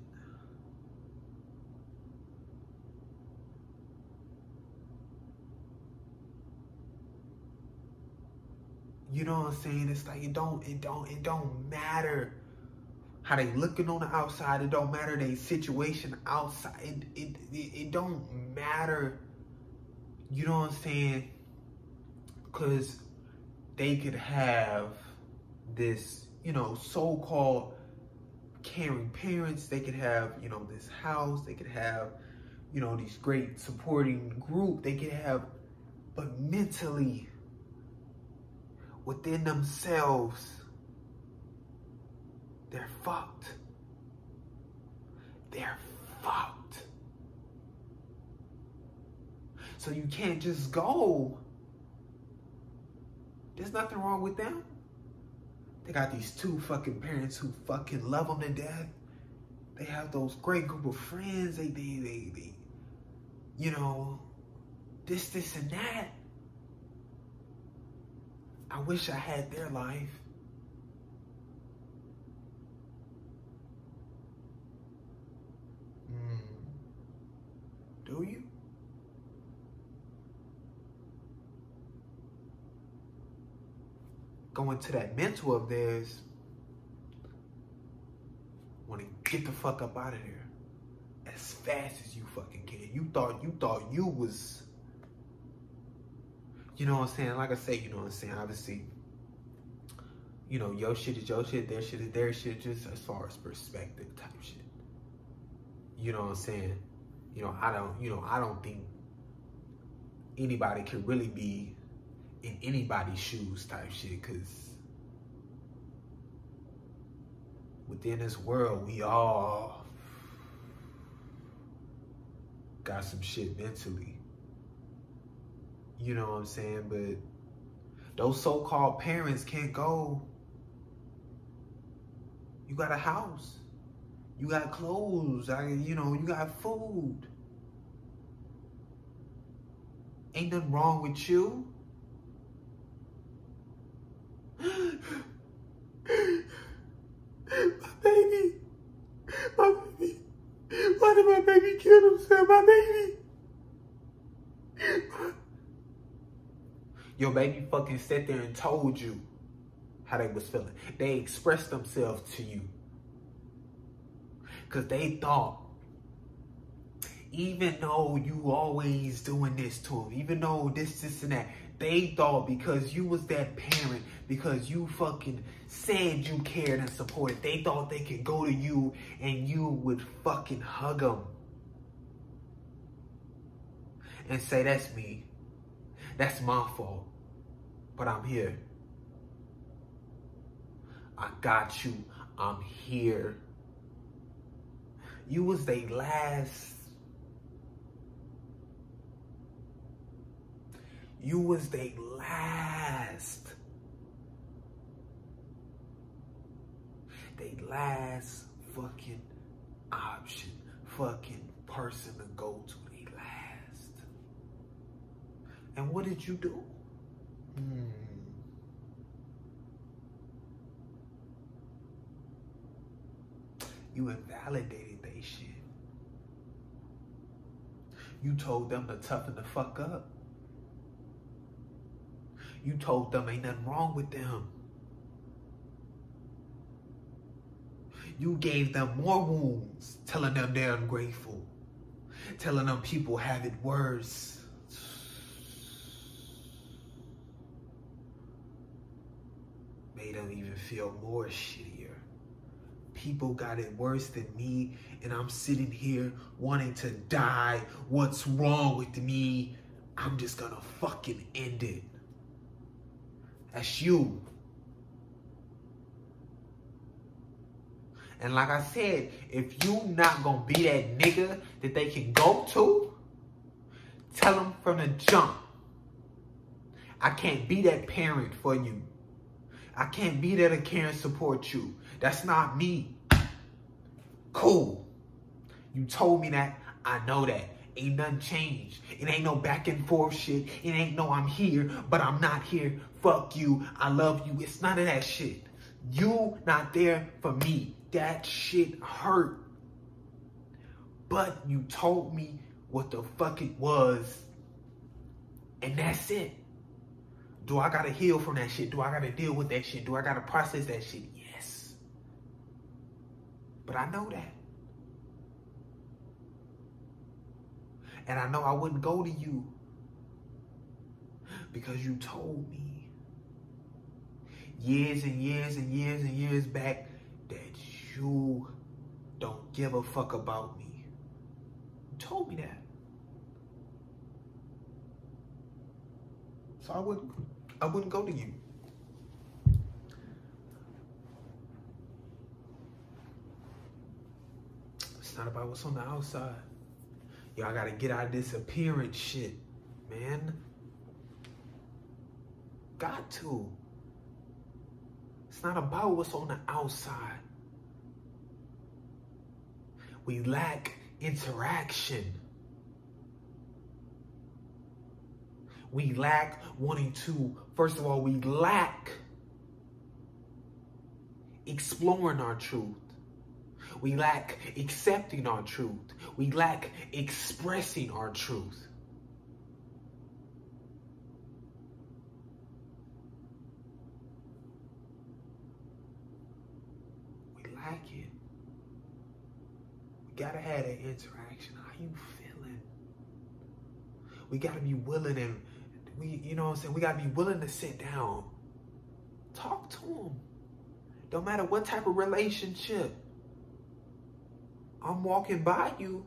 You know what I'm saying? It's like it don't, it don't, it don't matter how they looking on the outside. It don't matter their situation outside. It, it, it, it don't matter. You know what I'm saying? Because they could have this, you know, so-called caring parents. They could have, you know, this house. They could have, you know, these great supporting group. They could have, but mentally, within themselves, they're fucked. They're fucked. So you can't just go. There's nothing wrong with them. They got these two fucking parents who fucking love them to death. They have those great group of friends. They, they, they, they, you know, this, this, and that. I wish I had their life. Mm. Do you? Going to that mental of theirs, want to get the fuck up out of there as fast as you fucking can. You thought you thought you was, you know what I'm saying? Like I say, you know what I'm saying? Obviously, you know, your shit is your shit, their shit is their shit, just as far as perspective type shit. You know what I'm saying? You know, I don't, you know, I don't think anybody can really be in anybody's shoes type shit because within this world, we all got some shit mentally. You know what I'm saying? But those so-called parents can't go. You got a house. You got clothes. I, you know, you got food. Ain't nothing wrong with you. My baby. My baby. Why did my baby kill himself? My baby. Your baby fucking sat there and told you how they was feeling. They expressed themselves to you. Because they thought, even though you always doing this to them, even though this, this, and that, they thought because you was that parent, because you fucking said you cared and supported, they thought they could go to you and you would fucking hug them. And say, that's me. That's my fault. But I'm here. I got you. I'm here. You was they last. You was they last. They last fucking option. Fucking person to go to. They last. And what did you do? Hmm. You invalidated they shit. You told them to toughen the fuck up. You told them ain't nothing wrong with them. You gave them more wounds, telling them they're ungrateful, telling them people have it worse. Made them even feel more shittier. people got it worse than me and I'm sitting here wanting to die. What's wrong with me? I'm just gonna fucking end it. That's you. And like I said, if you not gonna be that nigga that they can go to, tell them from the jump. I can't be that parent for you. I can't be there to care and support you. That's not me. Cool. You told me that. I know that. Ain't nothing changed. It ain't no back and forth shit. It ain't no I'm here, but I'm not here. Fuck you. I love you. It's none of that shit. You not there for me. That shit hurt. But you told me what the fuck it was. And that's it. Do I gotta heal from that shit? Do I gotta deal with that shit? Do I gotta process that shit? Yes. But I know that. And I know I wouldn't go to you because you told me years and years and years and years back that you don't give a fuck about me. You told me that. So I wouldn't I wouldn't go to you. It's not about what's on the outside. Y'all gotta get out of this appearance shit, man. Got to. It's not about what's on the outside. We lack interaction. We lack wanting to, first of all, we lack exploring our truth. We lack accepting our truth. We lack expressing our truth. We lack it. We gotta have that interaction. How you feeling? We gotta be willing and we, you know what I'm saying? We gotta be willing to sit down. Talk to them. Don't matter what type of relationship. I'm walking by you.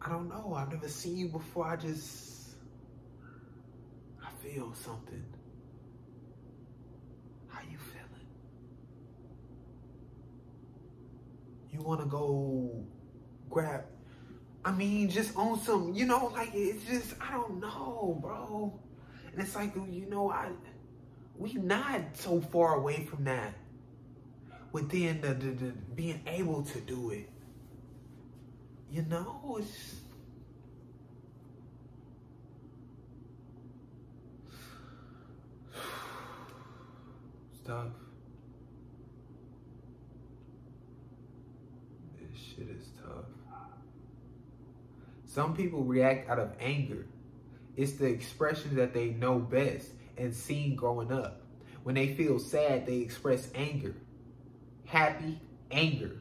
I don't know. I've never seen you before. I just, I feel something. How you feeling? You want to go grab, I mean, just on some, you know, like it's just, I don't know, bro. And it's like, you know, I, we not so far away from that within the, the, the, being able to do it. You know, it's tough. This shit is tough. Some people react out of anger. It's the expression that they know best and seen growing up. When they feel sad, they express anger happy, anger.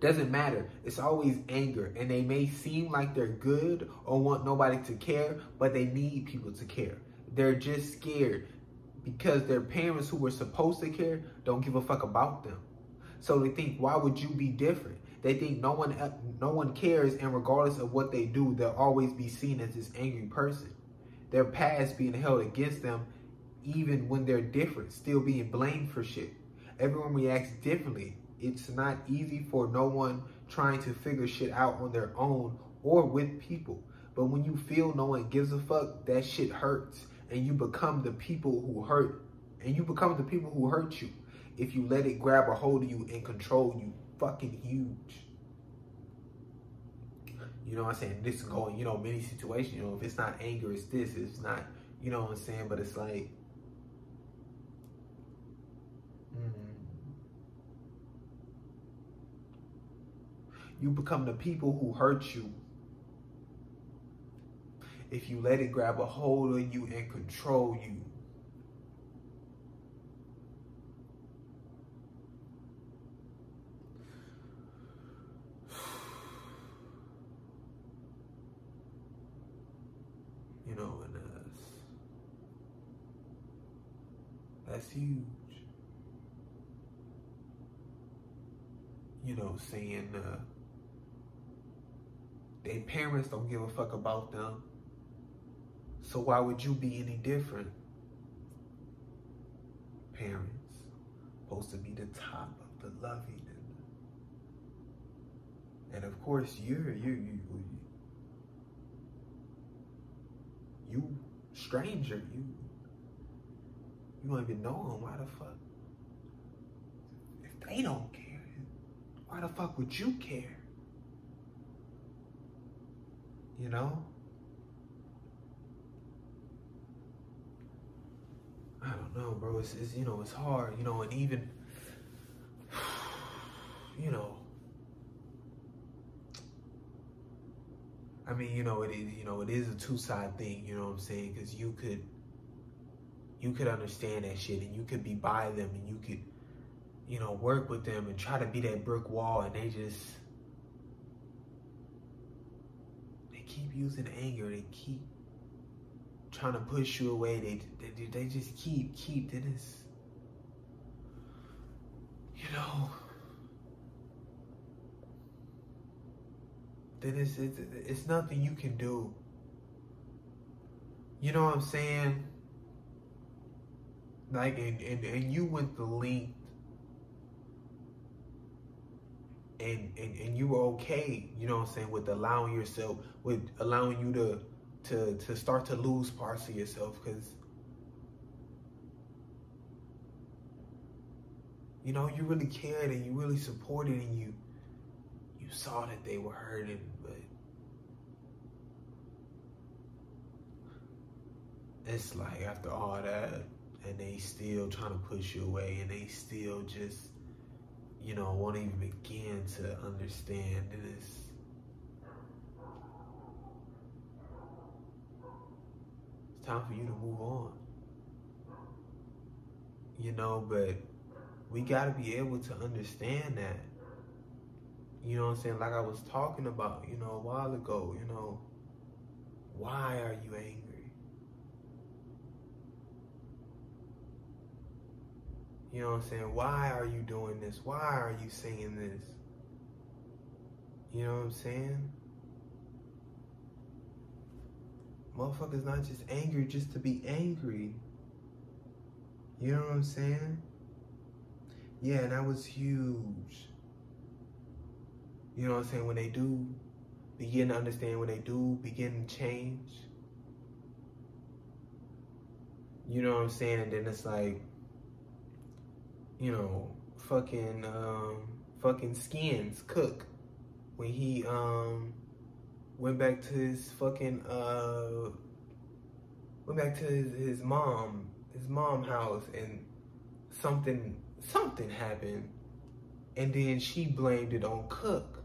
Doesn't matter. It's always anger. And they may seem like they're good or want nobody to care, but they need people to care. They're just scared because their parents who were supposed to care don't give a fuck about them. So they think, why would you be different? They think no one uh, no one cares and regardless of what they do, they'll always be seen as this angry person. Their past being held against them even when they're different, still being blamed for shit. Everyone reacts differently. It's not easy for no one trying to figure shit out on their own or with people. But when you feel no one gives a fuck, that shit hurts. And you become the people who hurt. And you become the people who hurt you. If you let it grab a hold of you and control you, fucking huge. You know what I'm saying? This is going, you know, many situations, you know, if it's not anger, it's this. It's not, you know what I'm saying? But it's like, mm-hmm. You become the people who hurt you. If you let it grab a hold of you and control you. You know, and that's, that's huge. You know, saying, uh, their parents don't give a fuck about them. So why would you be any different? Parents supposed to be the top of the loving and, and of course you're you you you stranger you you don't even know them why the fuck if they don't care why the fuck would you care you know? I don't know, bro. It's, it's, you know, it's hard, you know, and even, you know, I mean, you know, it is, you know, it is a two side thing. You know what I'm saying? Because you could, you could understand that shit, and you could be by them, and you could, you know, work with them and try to be that brick wall, and they just, they keep using anger. They keep trying to push you away. They, they, they just keep, keep. Then it's, you know. then it's, it's, it's nothing you can do. You know what I'm saying? Like, and, and, and you went the length and, and, and you were okay, you know what I'm saying, with allowing yourself, with allowing you to, to, to start to lose parts of yourself because, you know, you really cared and you really supported and you, you saw that they were hurting, but it's like after all that, and they still trying to push you away, and they still just, you know, won't even begin to understand this. it's. Time for you to move on. You know, but we got to be able to understand that you know what I'm saying? Like I was talking about, you know, a while ago, you know, why are you angry? You know what I'm saying? Why are you doing this? Why are you saying this? You know what I'm saying? Motherfuckers not just angry just to be angry. You know what I'm saying? Yeah, and that was huge. You know what I'm saying? When they do begin to understand, when they do begin to change, you know what I'm saying? And then it's like, you know, fucking, um, fucking skins cook when he, um, went back to his fucking, uh, went back to his, his mom, his mom house and something, something happened. And then she blamed it on Cook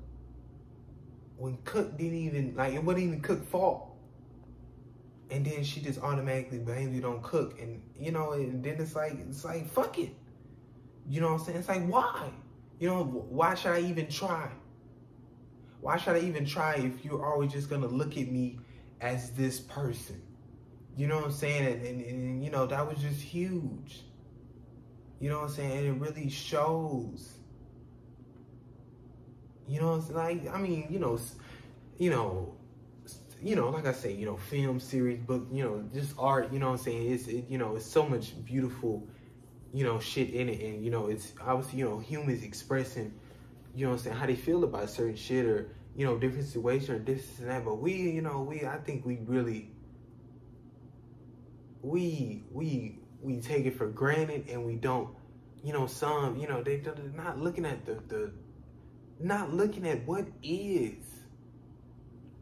when Cook didn't even like it wasn't even Cook fault. And then she just automatically blamed it on Cook, and you know, and then it's like it's like fuck it. You know what I'm saying? It's like why? You know, why should I even try? Why should I even try if you're always just gonna look at me as this person? You know what I'm saying? And, and, and you know, that was just huge. You know what I'm saying? And it really shows you know, it's like I mean, you know, you know, you know, like I say, you know, film series, book, you know, just art. You know, what I'm saying it's it, you know, it's so much beautiful, you know, shit in it, and you know, it's obviously you know humans expressing, you know, I'm saying how they feel about certain shit or you know different situation or this and that. But we, you know, we I think we really we we we take it for granted and we don't you know some you know they, they're not looking at the the not looking at what is.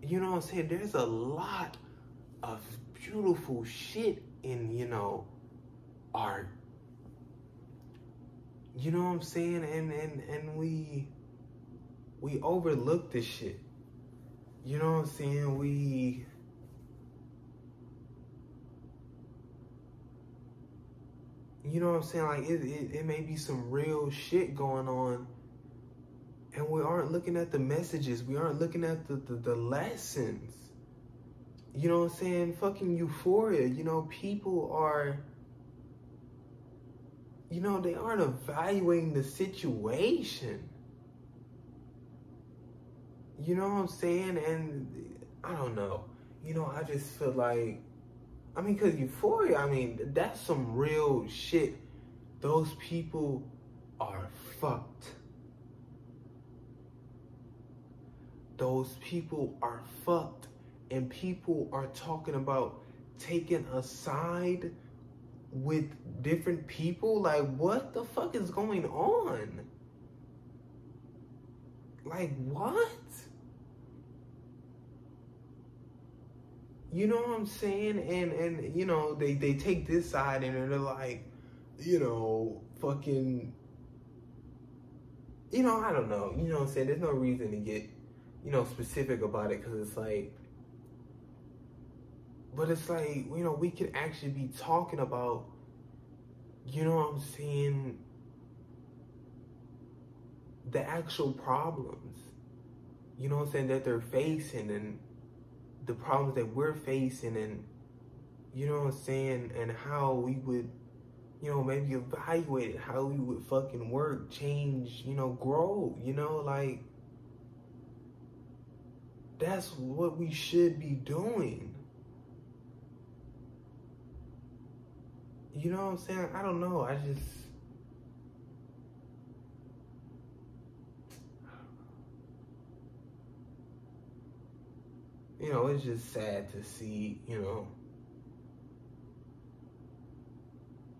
You know what I'm saying? There's a lot of beautiful shit in, you know, art. You know what I'm saying? And and and we we overlook this shit. You know what I'm saying? We You know what I'm saying? Like it, it, it may be some real shit going on and we aren't looking at the messages. We aren't looking at the, the, the lessons. You know what I'm saying? Fucking euphoria. You know, people are, you know, they aren't evaluating the situation. You know what I'm saying? And I don't know. You know, I just feel like, I mean, because euphoria, I mean, that's some real shit. Those people are fucked. those people are fucked and people are talking about taking a side with different people? Like what the fuck is going on? Like what? You know what i'm saying? And and you know they they take this side and they're like you know fucking you know i don't know. You know i'm saying? There's no reason to get you know, specific about it because it's like, But it's like, you know, we could actually be talking about, you know what I'm saying, the actual problems, you know what I'm saying, that they're facing and the problems that we're facing and, you know what I'm saying, and how we would, you know, maybe evaluate how we would fucking work, change, you know, grow, you know, like, that's what we should be doing. You know what I'm saying? I don't know. I just. You know, it's just sad to see, you know,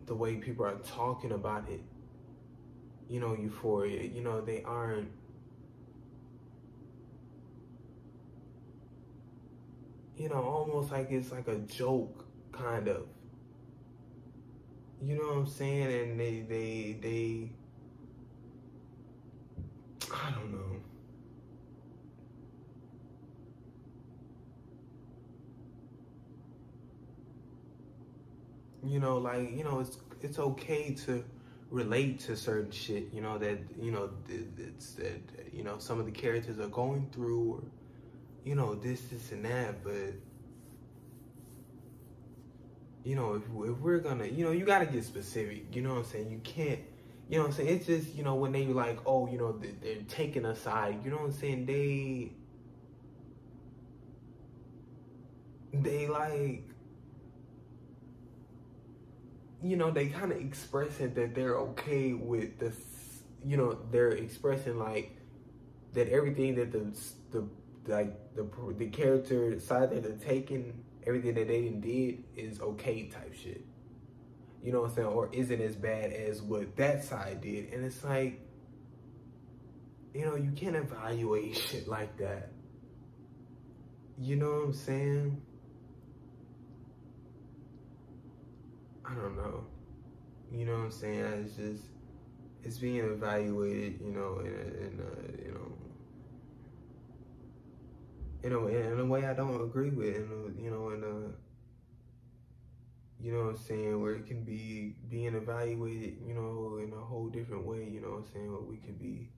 the way people are talking about it. You know, euphoria. You know, they aren't you know, almost like it's like a joke, kind of. You know what I'm saying? And they, they, they, I don't know. You know, like, you know, it's, it's okay to relate to certain shit, you know, that, you know, it's that, you know, some of the characters are going through or, you know, this, this, and that, but you know, if, if we're gonna, you know, you gotta get specific. You know what I'm saying? You can't, you know what I'm saying? It's just, you know, when they like, oh, you know, they're taking a side. You know what I'm saying? They, they like, you know, they kind of expressing that they're okay with this. You know, they're expressing like that everything that the the like the the character side that they're taking everything that they did is okay type shit. You know what I'm saying? Or isn't as bad as what that side did. And it's like, you know, you can't evaluate shit like that. You know what I'm saying? I don't know. You know what I'm saying? It's just, it's being evaluated, you know, in a, in a you know, in a, in a way I don't agree with, in a, you know, in a, you know what I'm saying, where it can be being evaluated, you know, in a whole different way, you know what I'm saying, where we can be,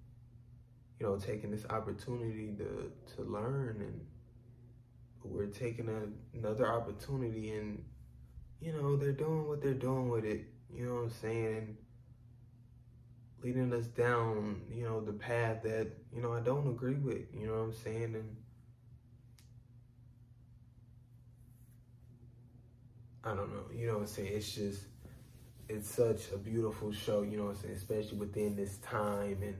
you know, taking this opportunity to, to learn and we're taking a, another opportunity and, you know, they're doing what they're doing with it, you know what I'm saying, and leading us down, you know, the path that, you know, I don't agree with, you know what I'm saying, and I don't know. You know what I'm saying? It's just, it's such a beautiful show, you know what I'm saying? Especially within this time and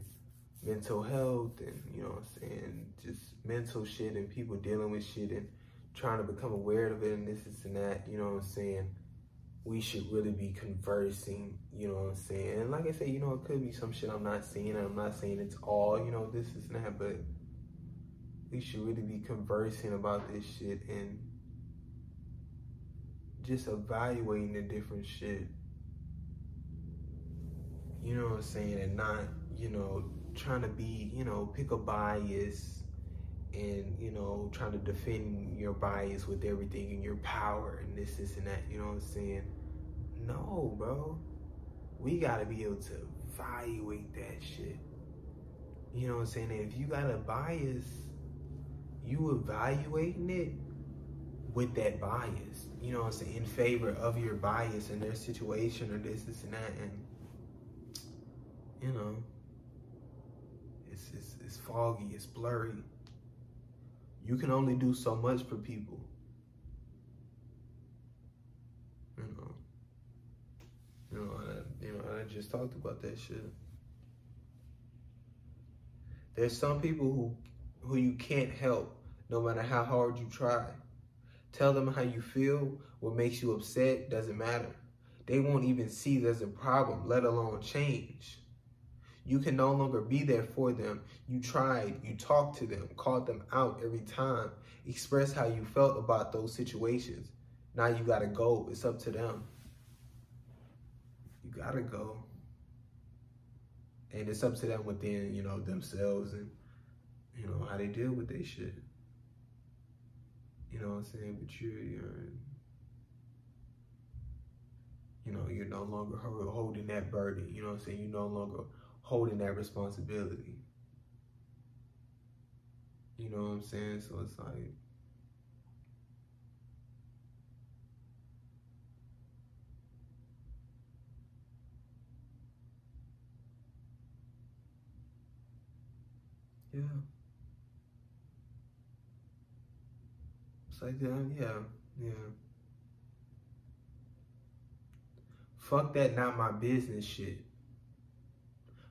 mental health and, you know what I'm saying? Just mental shit and people dealing with shit and trying to become aware of it and this, this, and that, you know what I'm saying? We should really be conversing, you know what I'm saying? And like I said, you know, it could be some shit I'm not seeing. I'm not saying it's all, you know, this is that, but we should really be conversing about this shit and just evaluating the different shit. You know what I'm saying? And not, you know, trying to be, you know, pick a bias and, you know, trying to defend your bias with everything and your power and this, this, and that. You know what I'm saying? No, bro. We gotta be able to evaluate that shit. You know what I'm saying? If you got a bias, you evaluating it with that bias, you know I'm saying, in favor of your bias and their situation or this, this, and that. And, you know, it's, it's, it's foggy, it's blurry. You can only do so much for people. You know, you know, I, you know, I just talked about that shit. There's some people who, who you can't help no matter how hard you try. Tell them how you feel, what makes you upset, doesn't matter. They won't even see there's a problem, let alone change. You can no longer be there for them. You tried, you talked to them, called them out every time, express how you felt about those situations. Now you gotta go. It's up to them. You gotta go. And it's up to them within, you know, themselves and, you know, how they deal with their shit. You know what I'm saying? But you're, you're you know, you're no longer holding that burden. You know what I'm saying? You're no longer holding that responsibility. You know what I'm saying? So it's like, yeah. Like, yeah, yeah, yeah. Fuck that not my business shit.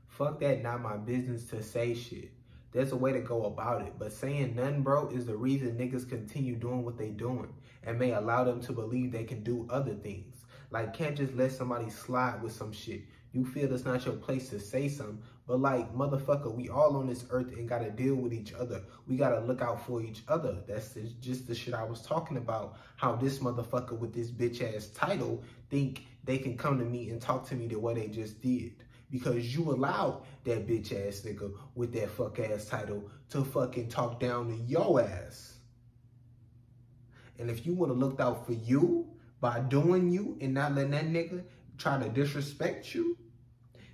Fuck that not my business to say shit. There's a way to go about it. But saying none, bro, is the reason niggas continue doing what they doing and may allow them to believe they can do other things. Like, can't just let somebody slide with some shit. You feel it's not your place to say something, but like, motherfucker, we all on this earth and gotta deal with each other. We gotta look out for each other. That's just the shit I was talking about. How this motherfucker with this bitch ass title think they can come to me and talk to me the way they just did. Because you allowed that bitch ass nigga with that fuck ass title to fucking talk down to your ass. And if you would have looked out for you by doing you and not letting that nigga try to disrespect you,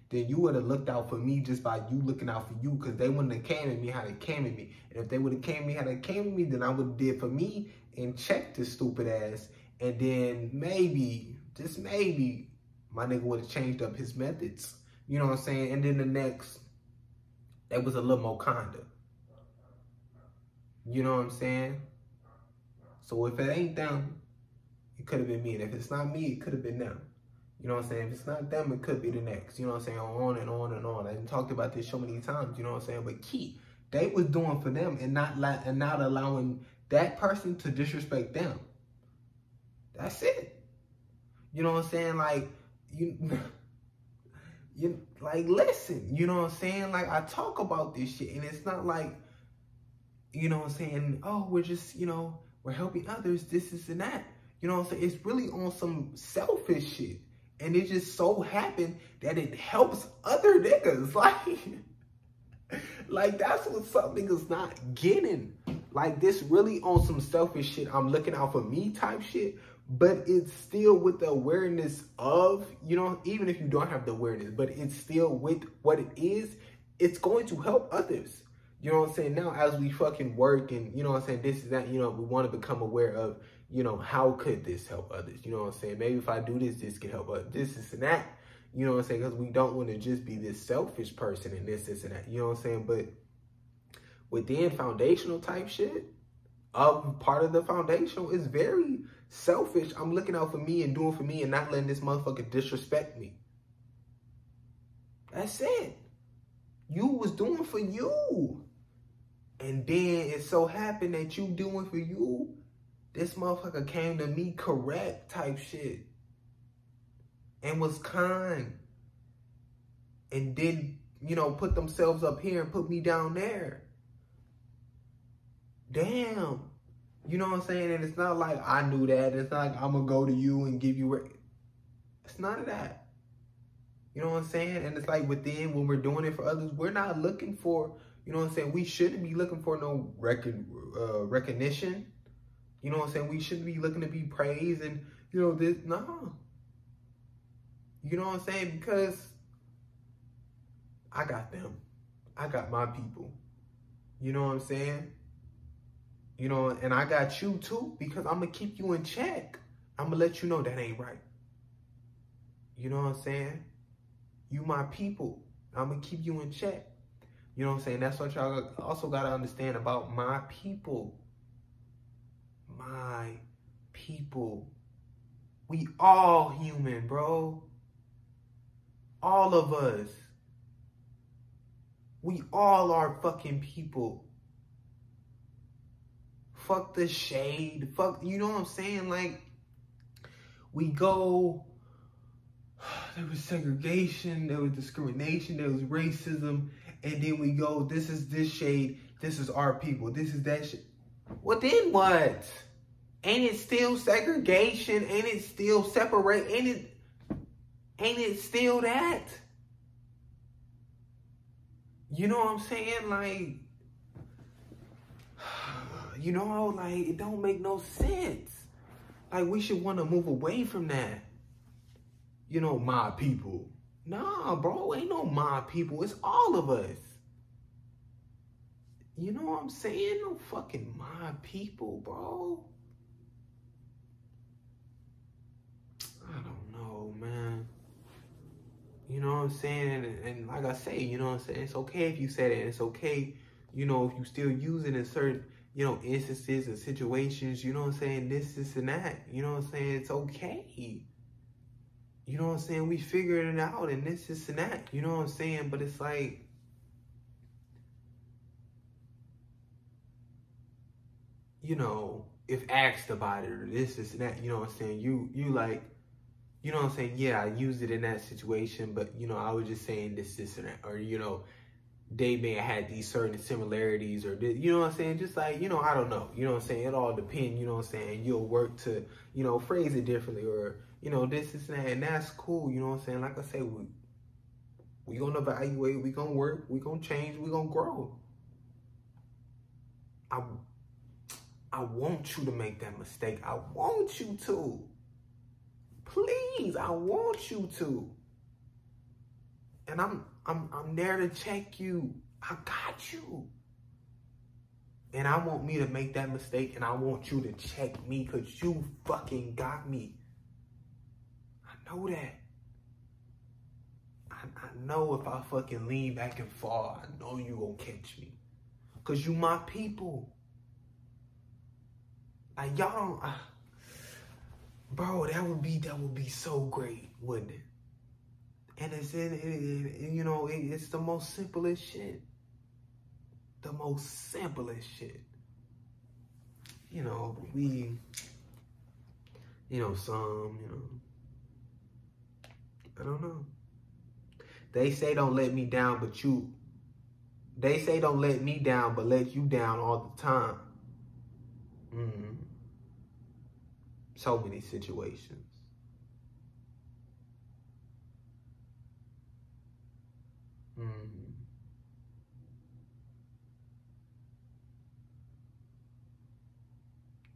then you would have looked out for me just by you looking out for you because they wouldn't have came at me how they came at me. And if they would have came at me how they came at me, then I would have did for me and checked this stupid ass. And then maybe, just maybe, my nigga would have changed up his methods. You know what I'm saying? And then the next, that was a little more kinda. You know what I'm saying? So if it ain't them, it could have been me. And if it's not me, it could have been them. You know what I'm saying? If it's not them, it could be the next. You know what I'm saying? On and on and on. I talked about this so many times. You know what I'm saying? But key, they was doing for them and not la- and not allowing that person to disrespect them. That's it. You know what I'm saying? Like you, you like listen. You know what I'm saying? Like I talk about this shit, and it's not like, you know what I'm saying? Oh, we're just you know we're helping others. This is and that. You know what I'm saying? It's really on some selfish shit. And it just so happened that it helps other niggas. Like, like that's what some niggas not getting. Like this really on some selfish shit. I'm looking out for me type shit. But it's still with the awareness of, you know, even if you don't have the awareness, but it's still with what it is, it's going to help others. You know what I'm saying? Now, as we fucking work and, you know what I'm saying, this is that, you know, we want to become aware of, you know, how could this help others? You know what I'm saying? Maybe if I do this, this could help others. This, this, and that. You know what I'm saying? Because we don't want to just be this selfish person and this, this, and that. You know what I'm saying? But within foundational type shit, of part of the foundational is very selfish. I'm looking out for me and doing for me and not letting this motherfucker disrespect me. That's it. You was doing for you. And then it so happened that you doing for you this motherfucker came to me correct type shit. And was kind. And did, you know, put themselves up here and put me down there. Damn. You know what I'm saying? And it's not like I knew that. It's not like I'm going to go to you and give you... It's none of that. You know what I'm saying? And it's like within, when we're doing it for others, we're not looking for, you know what I'm saying? We shouldn't be looking for no rec- uh, recognition. You know what I'm saying? We shouldn't be looking to be praised and, you know, this. No. You know what I'm saying? Because I got them. I got my people. You know what I'm saying? You know, and I got you too because I'm going to keep you in check. I'm going to let you know that ain't right. You know what I'm saying? You my people. I'm going to keep you in check. You know what I'm saying? That's what y'all also got to understand about my people my people. We all human, bro. All of us. We all are fucking people. Fuck the shade. Fuck, you know what I'm saying? Like, we go, there was segregation, there was discrimination, there was racism, and then we go, this is this shade, this is our people, this is that shit. Well, then what? Ain't it still segregation? Ain't it still separate? Ain't it, ain't it still that? You know what I'm saying? Like, You know, like it don't make no sense. Like we should want to move away from that. You know, my people. Nah, bro, ain't no my people. It's all of us. You know what I'm saying? No fucking my people, bro. I don't know, man. You know what I'm saying? And, like I say, you know what I'm saying? It's okay if you say that. It's okay, you know, if you still use it in certain, you know, instances and situations, you know what I'm saying? This, this, and that. You know what I'm saying? It's okay. You know what I'm saying? We figured it out and this, this, and that. You know what I'm saying? But it's like, you know, if asked about it or this, this, and that, you know what I'm saying? You, you like, you know what I'm saying? Yeah, I used it in that situation, but you know, I was just saying this, this, and that, or you know, they may have had these certain similarities, or this, you know what I'm saying? Just like you know, I don't know. You know what I'm saying? It all depends. You know what I'm saying? You'll work to you know phrase it differently, or you know this, this, and that, and that's cool. You know what I'm saying? Like I say, we we gonna evaluate, we gonna work, we gonna change, we gonna grow. I I want you to make that mistake. I want you to. I want you to. And I'm I'm I'm there to check you. I got you. And I want me to make that mistake and I want you to check me because you fucking got me. I know that. I, I know if I fucking lean back and fall, I know you gonna catch me. Cause you my people. Like y'all don't ah. Bro, that would be that would be so great, wouldn't it? And it's in, it, it, you know, it, it's the most simplest shit. The most simplest shit. You know, we, you know, some, you know, I don't know. They say don't let me down, but you, they say don't let me down, but let you down all the time. Mm-hmm so many situations. Mm.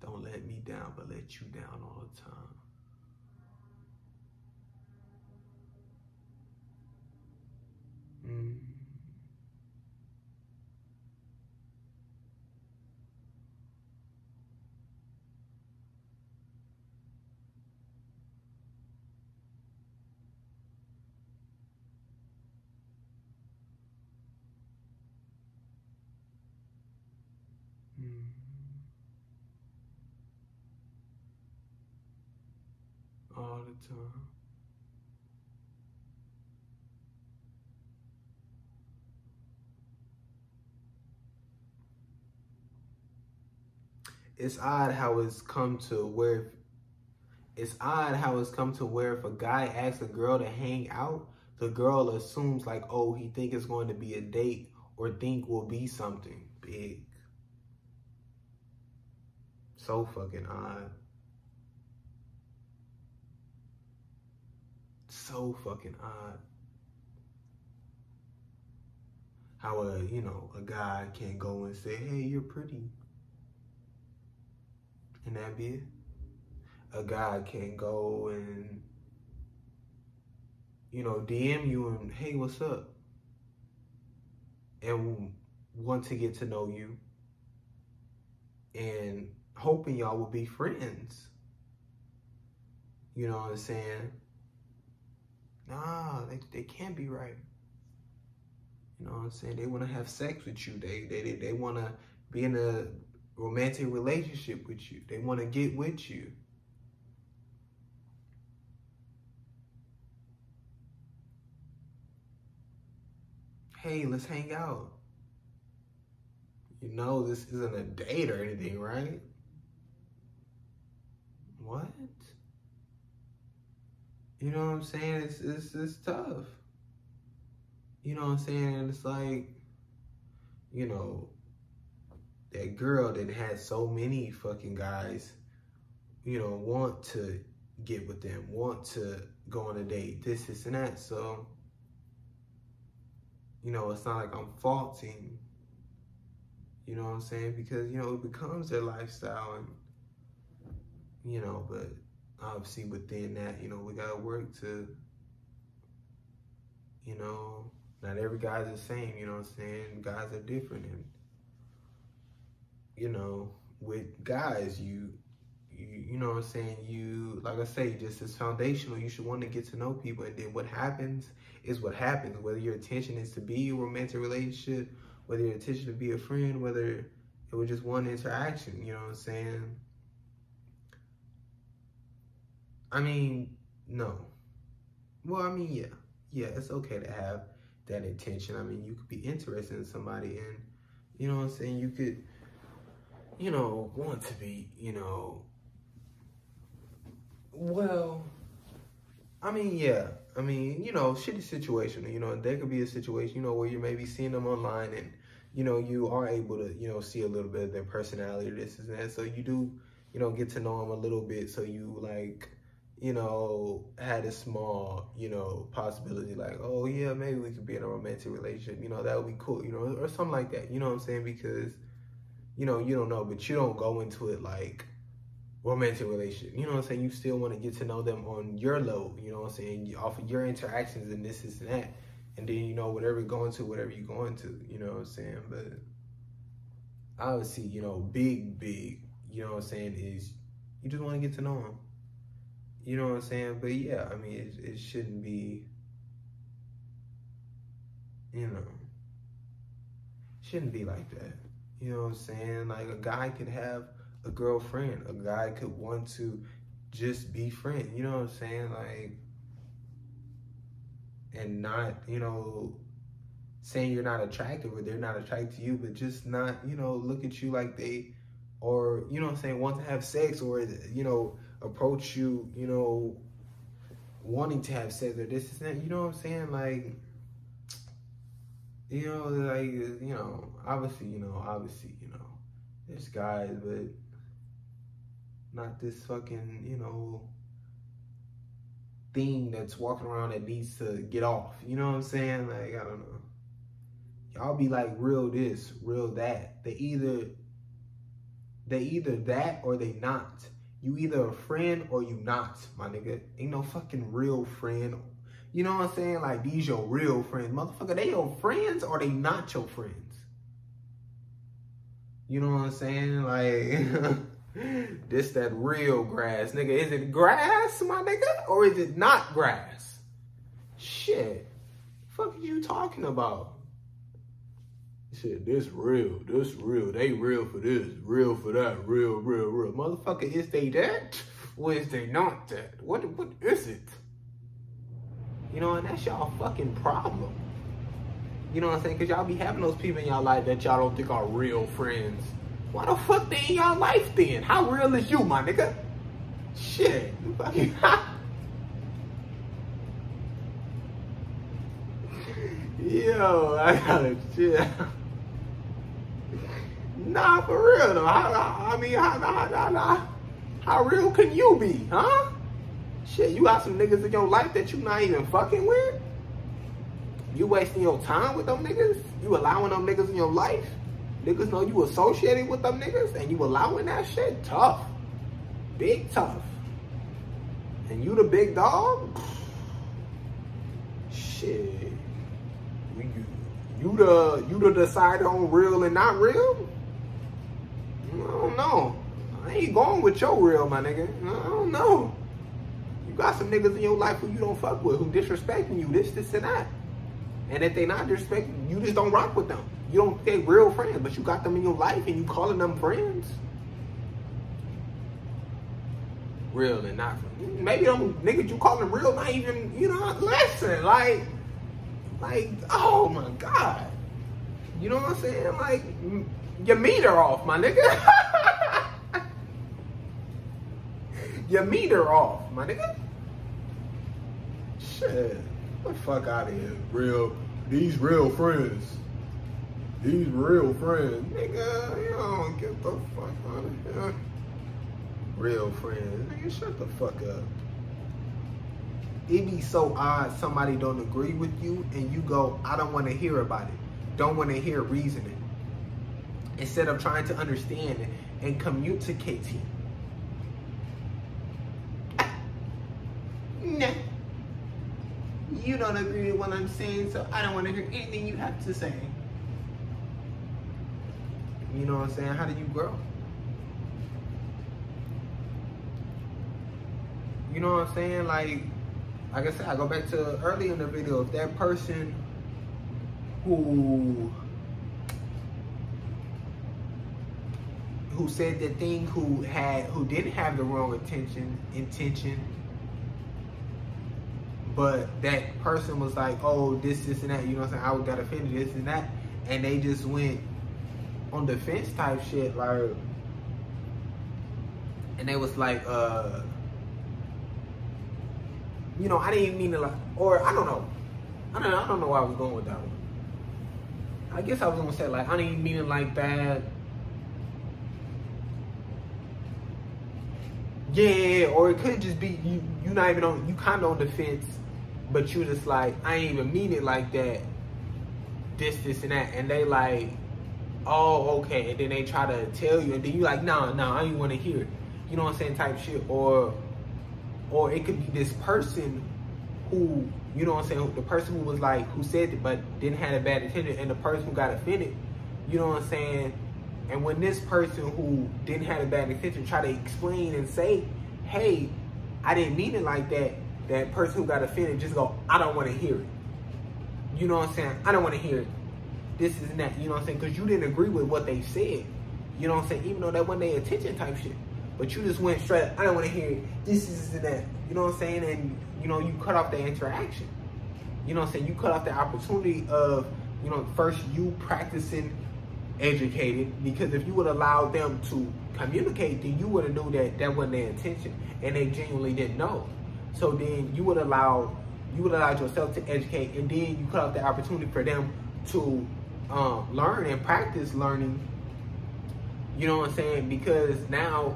Don't let me down, but let you down all the time. Mm. Time. It's odd how it's come to where it's odd how it's come to where if a guy asks a girl to hang out, the girl assumes like, oh, he think it's going to be a date or think will be something big. So fucking odd. So fucking odd. How a, you know, a guy can go and say, hey, you're pretty. And that be it. A guy can go and, you know, DM you and, hey, what's up? And want to get to know you. And hoping y'all will be friends. You know what I'm saying? Nah, they, they can't be right. You know what I'm saying? They want to have sex with you. They they they, they want to be in a romantic relationship with you. They want to get with you. Hey, let's hang out. You know this isn't a date or anything, right? What? You know what I'm saying? It's, it's, it's tough. You know what I'm saying? It's like, you know, that girl that had so many fucking guys, you know, want to get with them, want to go on a date, this, this, and that. So, you know, it's not like I'm faulting, You know what I'm saying? Because, you know, it becomes their lifestyle and, you know, but obviously within that, you know, we got to work to, you know, not every guy's the same, you know what I'm saying? Guys are different. And, you know, with guys, you, you, you know what I'm saying? You, like I say, just as foundational, you should want to get to know people. And then what happens is what happens, whether your intention is to be a romantic relationship, whether your intention to be a friend, whether it was just one interaction, you know what I'm saying? I mean, no. Well, I mean, yeah. Yeah, it's okay to have that intention. I mean, you could be interested in somebody and, you know what I'm saying, you could, you know, want to be, you know, well, I mean, yeah. I mean, you know, shitty situation. You know, there could be a situation, you know, where you may be seeing them online and, you know, you are able to, you know, see a little bit of their personality, this and that. So you do, you know, get to know them a little bit. So you like, you know, had a small, you know, possibility like, oh yeah, maybe we could be in a romantic relationship. You know, that would be cool. You know, or something like that. You know what I'm saying? Because, you know, you don't know, but you don't go into it like romantic relationship. You know what I'm saying? You still want to get to know them on your level. You know what I'm saying? Off of your interactions and this, this, and that. And then, you know, whatever you're going to, whatever you're going to. You know what I'm saying? But obviously, you know, big, big, you know what I'm saying, is you just want to get to know them. You know what I'm saying? But yeah, I mean, it, it shouldn't be, you know, shouldn't be like that. You know what I'm saying? Like a guy could have a girlfriend. A guy could want to just be friends. You know what I'm saying? Like, and not, you know, saying you're not attractive or they're not attracted to you, but just not, you know, look at you like they, or, you know what I'm saying, want to have sex or, you know, approach you, you know, wanting to have sex or this is that, you know what I'm saying? Like, you know, like, you know, obviously, you know, obviously, you know, there's guys, but not this fucking, you know, thing that's walking around that needs to get off. You know what I'm saying? Like, I don't know. Y'all be like real this, real that. They either they either that or they not. You either a friend or you not, my nigga. Ain't no fucking real friend. You know what I'm saying? Like these your real friends. Motherfucker, they your friends or they not your friends? You know what I'm saying? Like this that real grass, nigga. Is it grass, my nigga? Or is it not grass? Shit. fuck are you talking about? Shit, this real, this real. They real for this, real for that, real, real, real. Motherfucker, is they that? Or is they not that? What what is it? You know, and that's y'all fucking problem. You know what I'm saying? Cause y'all be having those people in y'all life that y'all don't think are real friends. Why the fuck they in y'all life then? How real is you, my nigga? Shit. You fucking Yo, I gotta chill. Nah, for real though. How, how, I mean, how, how, how, real can you be, huh? Shit, you got some niggas in your life that you not even fucking with? You wasting your time with them niggas? You allowing them niggas in your life? Niggas know you associated with them niggas and you allowing that shit? Tough. Big tough. And you the big dog? Shit. You, you the you the decider on real and not real? I don't know. I ain't going with your real, my nigga. I don't know. You got some niggas in your life who you don't fuck with, who disrespecting you, this, this, and that. And if they not disrespecting you, just don't rock with them. You don't they real friends, but you got them in your life and you calling them friends. Real and not maybe them niggas you calling them real, not even, you know, listen, like, like, oh my God. You know what I'm saying? Like, your meter off, my nigga. your meter off, my nigga. Shit. Get the fuck out of here. Real, these real friends. These real friends. Nigga, you don't get the fuck out of here. Real friends. Nigga, shut the fuck up. It be so odd somebody don't agree with you and you go, I don't want to hear about it. Don't want to hear reasoning. Instead of trying to understand and communicate. Nah. You don't agree with what I'm saying, so I don't want to hear anything you have to say. You know what I'm saying? How do you grow? You know what I'm saying? Like, like I said, I go back to early in the video. That person who who said the thing who had who didn't have the wrong intention intention. But that person was like oh this this and that you know what i'm saying? I got offended this and that. And they just went on defense type shit like and they was like uh you know i didn't mean to like or i don't know. I don't know i don't know i was going with that one. I guess i was gonna say like i didn't mean it like that Yeah, or it could just be you. You not even on. You kind of on the fence, but you just like I ain't even mean it like that. This, this, and that, and they like, oh, okay, and then they try to tell you, and then you like, nah, nah, I ain't want to hear it. You know what I'm saying? Type shit, or, or it could be this person who, you know what I'm saying? The person who was like, who said it, but didn't have a bad intention, and the person who got offended. You know what I'm saying? And when this person who didn't have a bad intention try to explain and say, hey, I didn't mean it like that, that person who got offended just go, I don't want to hear it. You know what I'm saying? I don't want to hear it. This is that. You know what I'm saying? Because you didn't agree with what they said. You know what I'm saying? Even though that wasn't their attention type shit. But you just went straight, I don't want to hear it. This is that. You know what I'm saying? And, you know, you cut off the interaction. You know what I'm saying? You cut off the opportunity of, you know, first you practicing educated because if you would allow them to communicate, then you would have knew that that wasn't their intention and they genuinely didn't know. So then you would allow you would allow yourself to educate, and then you cut off the opportunity for them to um, learn and practice learning. You know what I'm saying? Because now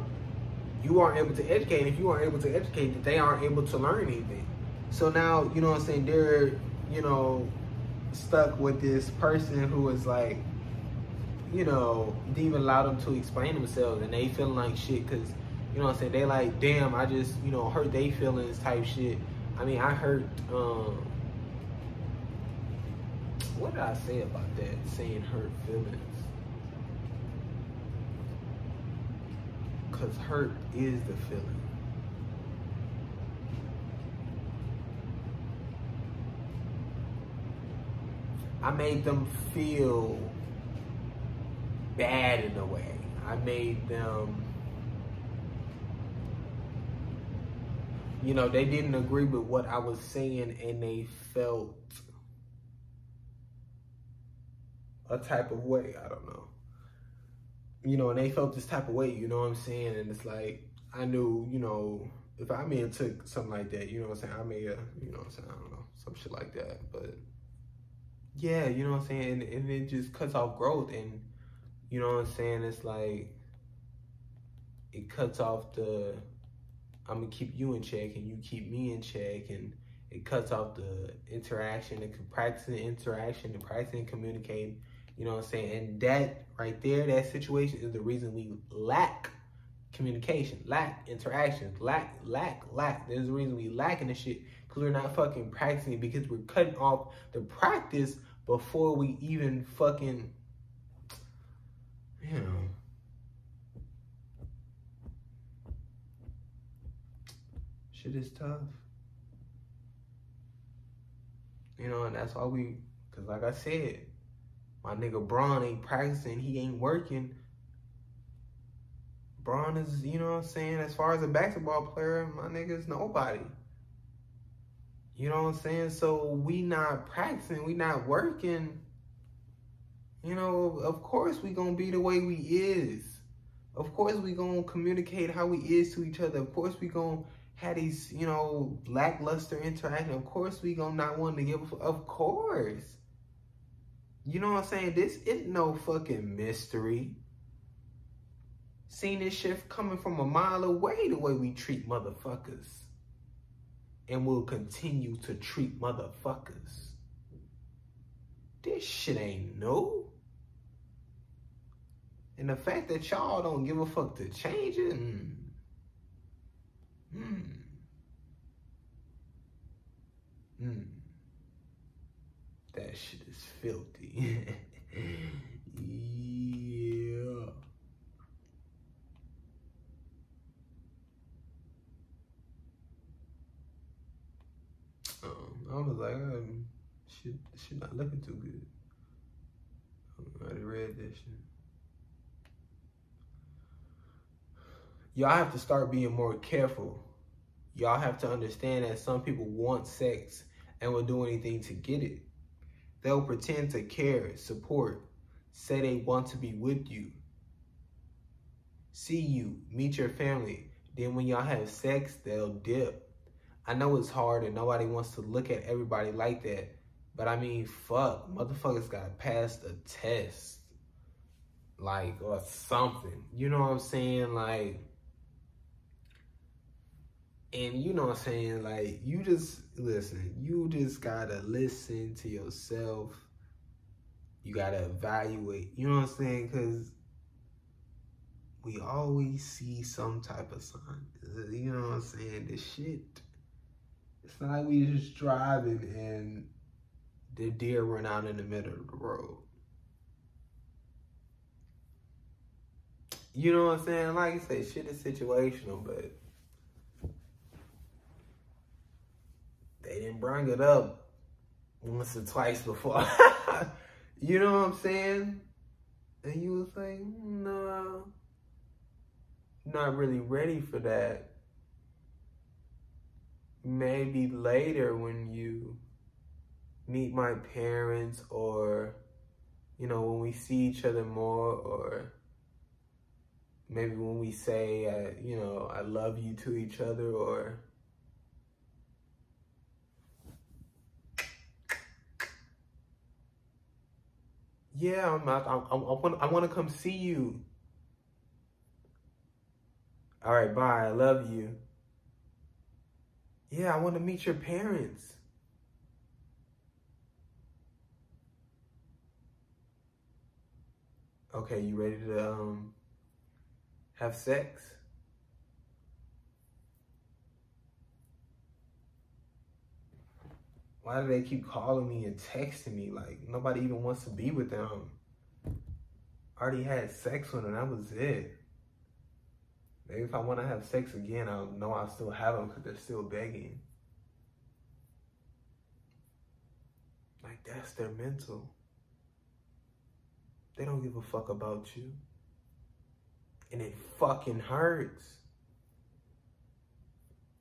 you aren't able to educate. If you aren't able to educate, they aren't able to learn anything. So now you know what I'm saying. They're you know stuck with this person who is like you know, didn't even allow them to explain themselves and they feeling like shit because, you know what I'm saying, they like, damn, I just, you know, hurt they feelings type shit. I mean, I hurt, um, what did I say about that, saying hurt feelings? Because hurt is the feeling. I made them feel bad in a way. I made them, you know, they didn't agree with what I was saying and they felt a type of way. I don't know. You know, and they felt this type of way, you know what I'm saying? And it's like, I knew, you know, if I may have took something like that, you know what I'm saying? I may have, you know what I'm saying? I don't know, some shit like that. But yeah, you know what I'm saying? And, and it just cuts off growth. And you know what I'm saying? It's like it cuts off the I'm gonna keep you in check and you keep me in check and it cuts off the interaction and practicing interaction and practicing communicating. You know what I'm saying? And that right there, that situation is the reason we lack communication, lack interaction, lack, lack, lack. There's a reason we lacking the shit because we're not fucking practicing because we're cutting off the practice before we even fucking you know, shit is tough. You know, and that's why we, cause like I said, my nigga Bron ain't practicing, he ain't working. Bron is, you know what I'm saying, as far as a basketball player, my nigga is nobody. You know what I'm saying? So we not practicing, we not working you know, of course we gonna be the way we is. Of course we gonna communicate how we is to each other. Of course we gonna have these, you know, lackluster interaction. Of course we gonna not want to give Of course. You know what I'm saying? This is no fucking mystery. Seen this shit coming from a mile away the way we treat motherfuckers. And we'll continue to treat motherfuckers. This shit ain't new. And the fact that y'all don't give a fuck to change it, mm, mm, mm, that shit is filthy. yeah. Um, I was like, um, shit, shit not looking too good. I already read that shit. Y'all have to start being more careful. Y'all have to understand that some people want sex and will do anything to get it. They'll pretend to care, support, say they want to be with you, see you, meet your family. Then when y'all have sex, they'll dip. I know it's hard and nobody wants to look at everybody like that. But I mean, fuck, motherfuckers got past the test. Like, or something. You know what I'm saying? Like, and you know what I'm saying? Like, you just, listen, you just gotta listen to yourself. You gotta evaluate, you know what I'm saying? Because we always see some type of sign. You know what I'm saying? This shit. It's not like we just driving and the deer run out in the middle of the road. You know what I'm saying? Like I say, shit is situational, but they didn't bring it up once or twice before. you know what I'm saying? And you was like, no, not really ready for that. Maybe later when you meet my parents or, you know, when we see each other more or maybe when we say, uh, you know, I love you to each other or yeah, I'm, I, I, I, want, I want to come see you. All right, bye. I love you. Yeah, I want to meet your parents. Okay, you ready to um have sex? Why do they keep calling me and texting me? Like nobody even wants to be with them. I already had sex with them. That was it. Maybe if I want to have sex again, I'll know I'll still have them because they're still begging. Like that's their mental. They don't give a fuck about you. And it fucking hurts.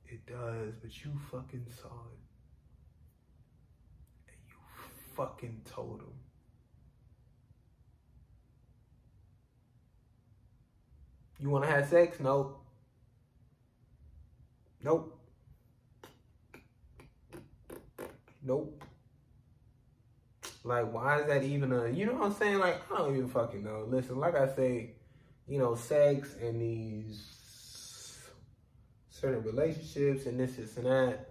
It does, but you fucking saw it. Fucking total. You want to have sex? No. Nope. Nope. Like, why is that even a, you know what I'm saying? Like, I don't even fucking know. Listen, like I say, you know, sex and these certain relationships and this, this, and that.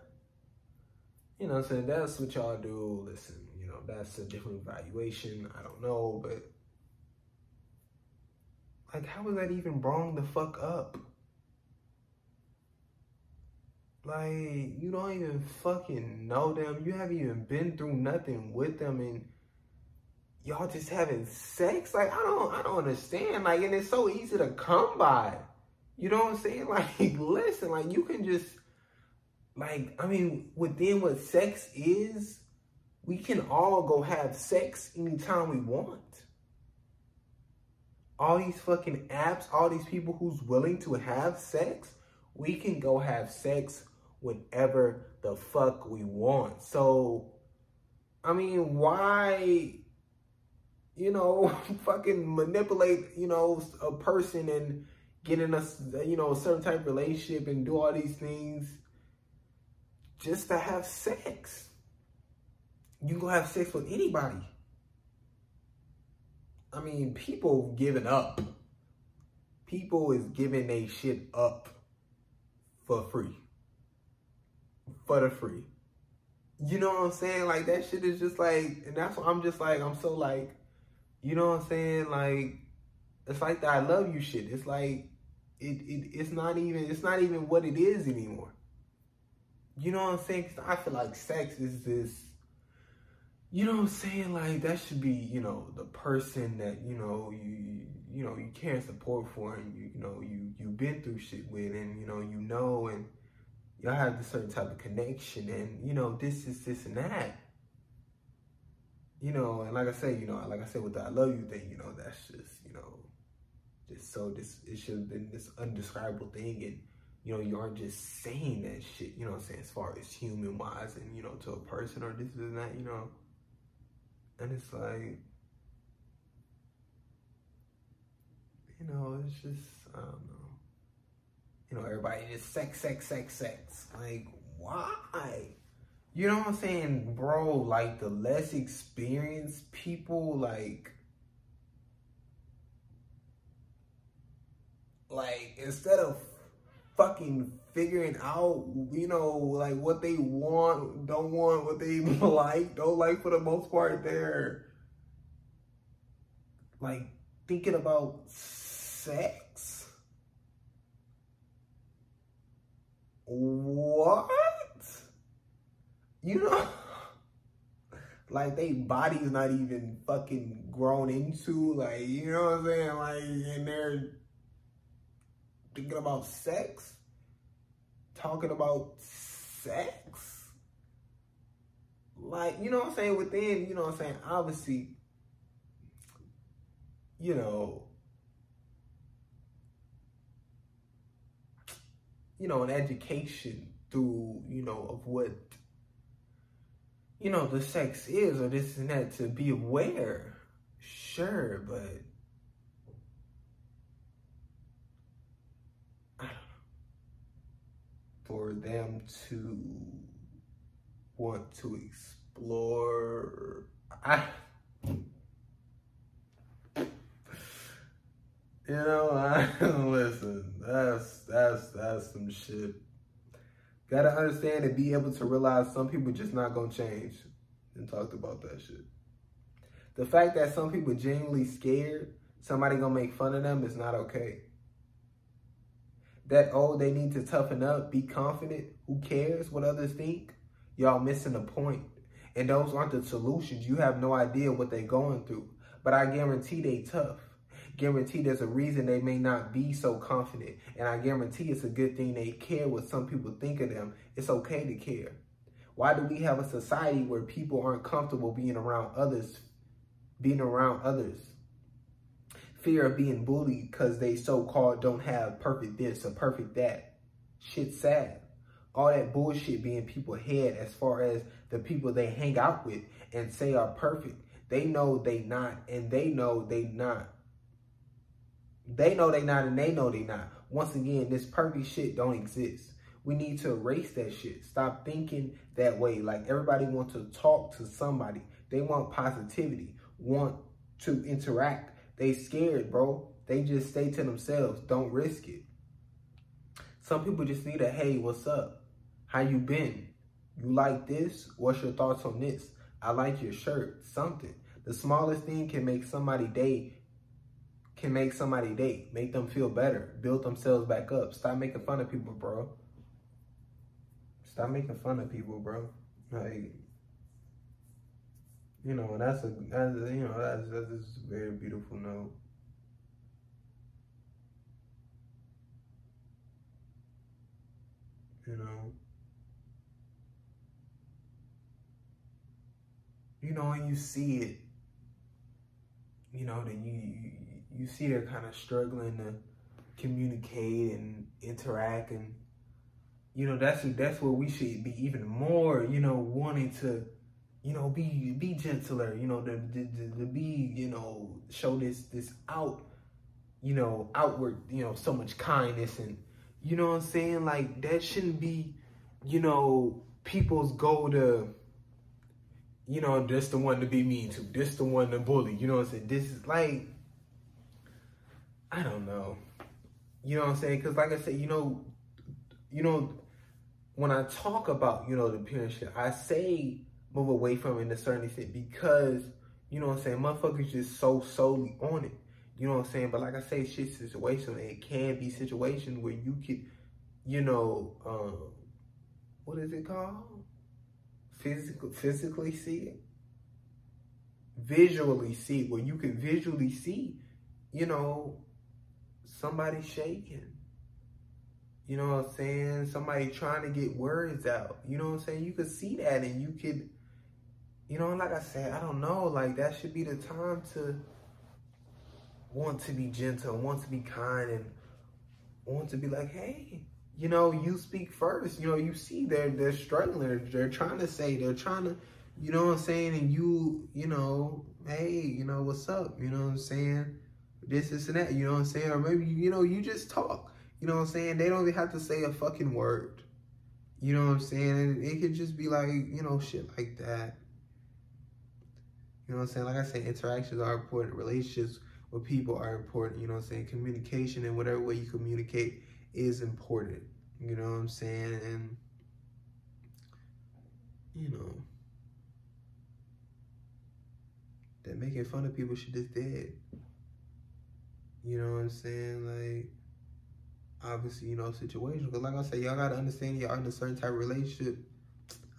You know what I'm saying? That's what y'all do. Listen, that's a different evaluation. I don't know, but like, how is that even wrong the fuck up? Like, you don't even fucking know them. You haven't even been through nothing with them and y'all just having sex? Like, I don't I don't understand. Like, and it's so easy to come by. You know what I'm saying? Like, listen, like you can just like, I mean, within what sex is, we can all go have sex anytime we want. All these fucking apps, all these people who's willing to have sex, we can go have sex whenever the fuck we want. So, I mean, why, you know, fucking manipulate, you know, a person and get in a, you know, a certain type of relationship and do all these things just to have sex? You go have sex with anybody. I mean, people giving up. People is giving a shit up for free. For the free. You know what I'm saying? Like that shit is just like, and that's what I'm just like, I'm so like, you know what I'm saying? Like, It's like the I love you shit. It's like it, it it's not even it's not even what it is anymore. You know what I'm saying? I feel like sex is this. You know what I'm saying? Like that should be you know the person that you know you you know you and support for and you you know you you've been through shit with and you know you know and y'all have this certain type of connection and you know this is this and that you know, and like I say, you know, like I said with the I love you thing, you know, that's just, you know, just so this it should have been this undescribable thing and you know, you aren't just saying that shit, you know what I'm saying, as far as human wise and, you know, to a person or this and that, you know. And it's like you know, it's just I don't know. You know, everybody just sex, sex, sex, sex. Like, why? You know what I'm saying, bro? Like the less experienced people, like, like instead of fucking figuring out, you know, like what they want, don't want, what they like, don't like for the most part, they're like thinking about sex. What? you know, like they body's not even fucking grown into, like, you know what I'm saying? Like, and they're thinking about sex, talking about sex. Like, you know what I'm saying? Within, you know what I'm saying? Obviously, you know, you know, an education through, you know, of what you know, the sex is or this and that to be aware. Sure, but I don't know. For them to want to explore I You know, I listen, that's that's that's some shit Gotta understand and be able to realize some people just not gonna change. And talked about that shit. The fact that some people genuinely scared somebody gonna make fun of them is not okay. That oh they need to toughen up, be confident, who cares what others think? Y'all missing the point. And those aren't the solutions. You have no idea what they're going through. But I guarantee they tough guarantee there's a reason they may not be so confident. And I guarantee it's a good thing they care what some people think of them. It's okay to care. Why do we have a society where people aren't comfortable being around others, being around others? Fear of being bullied because they so-called don't have perfect this or perfect that. Shit sad. All that bullshit being people head as far as the people they hang out with and say are perfect. They know they not and they know they not. They know they not and they know they not. Once again, this perfect shit don't exist. We need to erase that shit. Stop thinking that way. Like everybody wants to talk to somebody. They want positivity, want to interact. They scared, bro. They just stay to themselves. Don't risk it. Some people just need a, hey, what's up? How you been? You like this? What's your thoughts on this? I like your shirt. Something. The smallest thing can make somebody day can make somebody date, make them feel better, build themselves back up. Stop making fun of people, bro. Stop making fun of people, bro. Like, you know, that's a, that's a you know, that's, that's a very beautiful note. You know. You know, and you see it, you know, then you, you see they're kind of struggling to communicate and interact and you know that's that's where we should be even more you know wanting to you know be be gentler you know to, to, to be you know show this this out you know outward you know so much kindness and you know what i'm saying like that shouldn't be you know people's goal to you know this the one to be mean to this the one to bully you know what i'm saying this is like I don't know. You know what I'm saying? Because like I said, you know, you know, when I talk about, you know, the shit, I say move away from it in a certain extent because, you know what I'm saying, motherfuckers just so solely on it. You know what I'm saying? But like I say, shit situational. It can be situation where you could, you know, um, what is it called? Physical, physically see it, visually see where you can visually see, you know, somebody shaking. You know what I'm saying? Somebody trying to get words out. You know what I'm saying? You could see that and you could, you know, like I said, I don't know, like that should be the time to want to be gentle, want to be kind, and want to be like, hey, you know, you speak first. You know, you see they're they're struggling. They're, trying to say, they're trying to, you know what I'm saying? And you, you know, hey, you know, what's up? You know what I'm saying? This, this, and that, you know what I'm saying? Or maybe, you know, you just talk. You know what I'm saying? They don't even have to say a fucking word. You know what I'm saying? And it could just be like, you know, shit like that. You know what I'm saying? Like I said, interactions are important. Relationships with people are important. You know what I'm saying? Communication and whatever way you communicate is important. You know what I'm saying? And, you know, that making fun of people shit just dead. You know what I'm saying? Like, obviously, you know, situation. Because like I said, y'all gotta understand y'all in a certain type of relationship.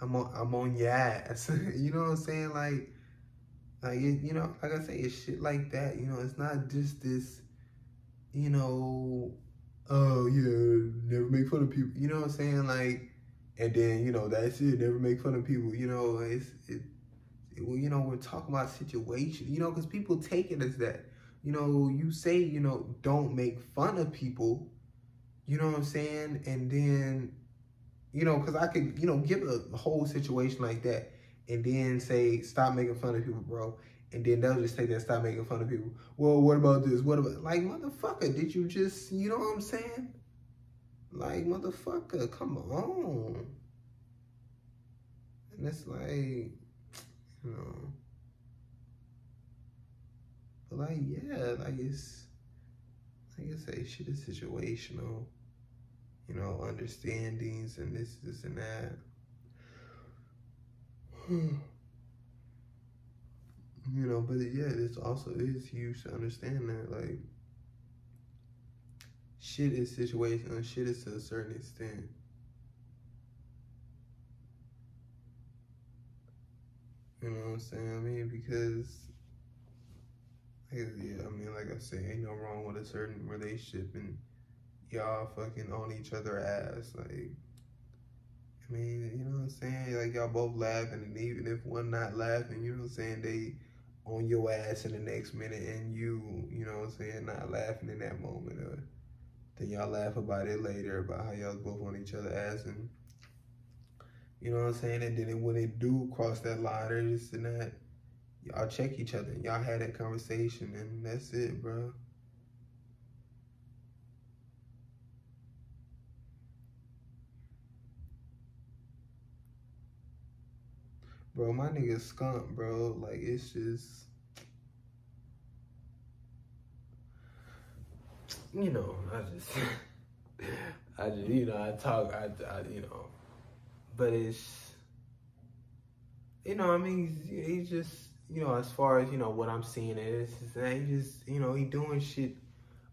I'm on I'm on your ass. you know what I'm saying? Like like it, you know, like I say, it's shit like that. You know, it's not just this, you know, oh yeah, never make fun of people. You know what I'm saying? Like, and then you know that's it. Never make fun of people. You know, it's it. it well, you know, we're talking about situation. You know, because people take it as that. You know, you say you know don't make fun of people. You know what I'm saying? And then, you know, because I could you know give a whole situation like that and then say, stop making fun of people, bro. And then they'll just take that, stop making fun of people. Well, what about this? What about, like, motherfucker, did you just, you know what I'm saying? Like, motherfucker, come on. And it's like, you know. But like, yeah, like it's, like I say, shit is situational. You know, understandings and this, this, and that. you know, but yeah, this also is huge to understand that like shit is situational, shit is to a certain extent. You know what I'm saying? I mean, because yeah, I mean, like I say, ain't no wrong with a certain relationship, and y'all fucking on each other ass, like. I mean, you know what I'm saying? Like y'all both laughing, and even if one not laughing, you know what I'm saying? They on your ass in the next minute, and you, you know what I'm saying, not laughing in that moment, or then y'all laugh about it later about how y'all both on each other ass, and you know what I'm saying? And then when it do cross that line, or just in that, y'all check each other, and y'all had that conversation, and that's it, bro. Bro, my nigga skunk, bro. Like, it's just... You know, I just... I just, you know, I talk, I, I, you know. But it's... You know, I mean, he's, he's just, you know, as far as, you know, what I'm seeing is, is that he just, you know, he doing shit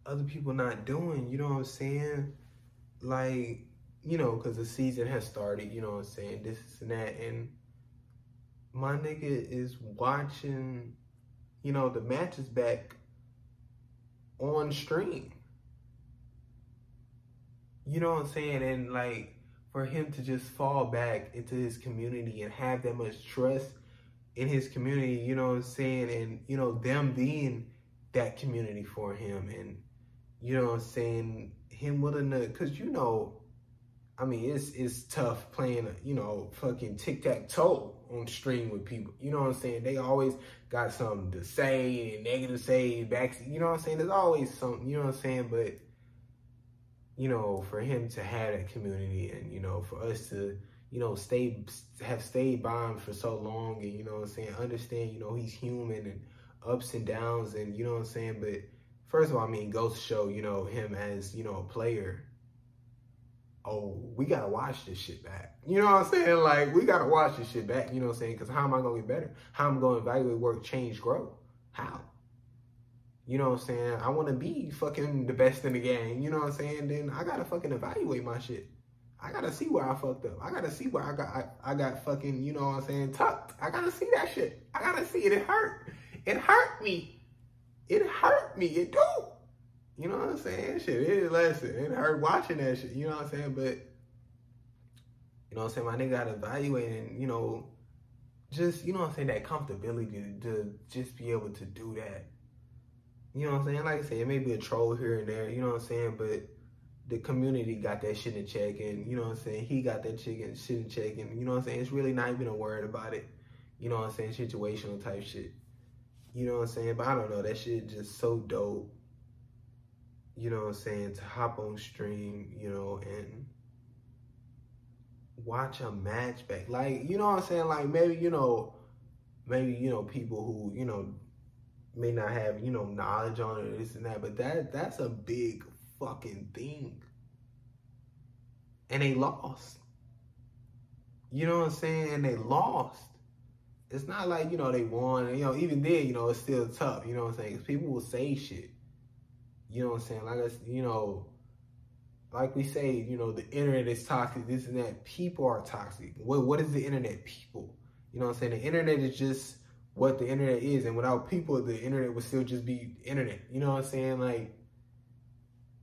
other people not doing, you know what I'm saying? Like, you know, because the season has started, you know what I'm saying, this and that, and my nigga is watching, you know, the matches back on stream. You know what I'm saying? And like for him to just fall back into his community and have that much trust in his community, you know what I'm saying? And, you know, them being that community for him and, you know what I'm saying? Him willing to, cause you know, I mean, it's it's tough playing, you know, fucking tic tac toe on stream with people. You know what I'm saying? They always got something to say and negative say back. You know what I'm saying? There's always something. You know what I'm saying? But you know, for him to have that community and you know, for us to you know stay have stayed by him for so long and you know what I'm saying, understand. You know, he's human and ups and downs and you know what I'm saying. But first of all, I mean, goes to show you know him as you know a player oh, we gotta watch this shit back. You know what I'm saying? Like, we gotta watch this shit back. You know what I'm saying? Because how am I gonna get better? How am I gonna evaluate work, change, grow? How? you know what I'm saying, I want to be fucking the best in the game, you know what I'm saying, then I gotta fucking evaluate my shit. I gotta see where I fucked up. I gotta see where I got I, I got fucking, you know what I'm saying, tucked. I gotta see that shit. I gotta see it. It hurt. It hurt me. It hurt me. It do. You know what I'm saying? Shit, it lesson. It hurt watching that shit. You know what I'm saying? But you know what I'm saying? My nigga got evaluating, you know, just, you know what I'm saying, that comfortability to, to just be able to do that. You know what I'm saying? Like I said, it may be a troll here and there, you know what I'm saying? But the community got that shit in check and, you know what I'm saying? He got that chicken shit in check and, you know what I'm saying? It's really not even a word about it. You know what I'm saying? Situational type shit. You know what I'm saying? But I don't know. That shit just so dope. You know what I'm saying? To hop on stream, you know, and watch a match back. Like, you know what I'm saying? Like maybe, you know, maybe, you know, people who, you know, may not have, you know, knowledge on it, this and that, but that that's a big fucking thing. And they lost. You know what I'm saying? And they lost. It's not like, you know, they won. You know, even then, you know, it's still tough. You know what I'm saying? Because people will say shit. You know what I'm saying? Like, you know, like we say, you know, the internet is toxic, this and that. People are toxic. What what is the internet? People. You know what I'm saying? The internet is just what the internet is. And without people, the internet would still just be internet. You know what I'm saying? Like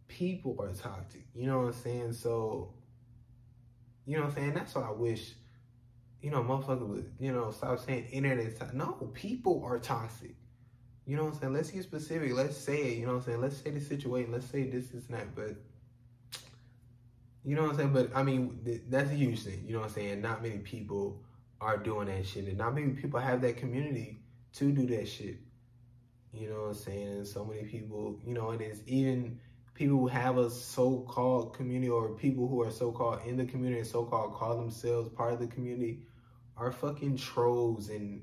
people are toxic. You know what I'm saying? So you know what I'm saying? That's what I wish, you know, motherfucker would, you know, stop saying internet is toxic. No, people are toxic. You know what I'm saying? Let's get specific. Let's say it. You know what I'm saying? Let's say the situation. Let's say this, is not. But you know what I'm saying? But I mean, th- that's a huge thing. You know what I'm saying? Not many people are doing that shit, and not many people have that community to do that shit. You know what I'm saying? And so many people, you know, and it's even people who have a so-called community or people who are so-called in the community and so-called call themselves part of the community are fucking trolls and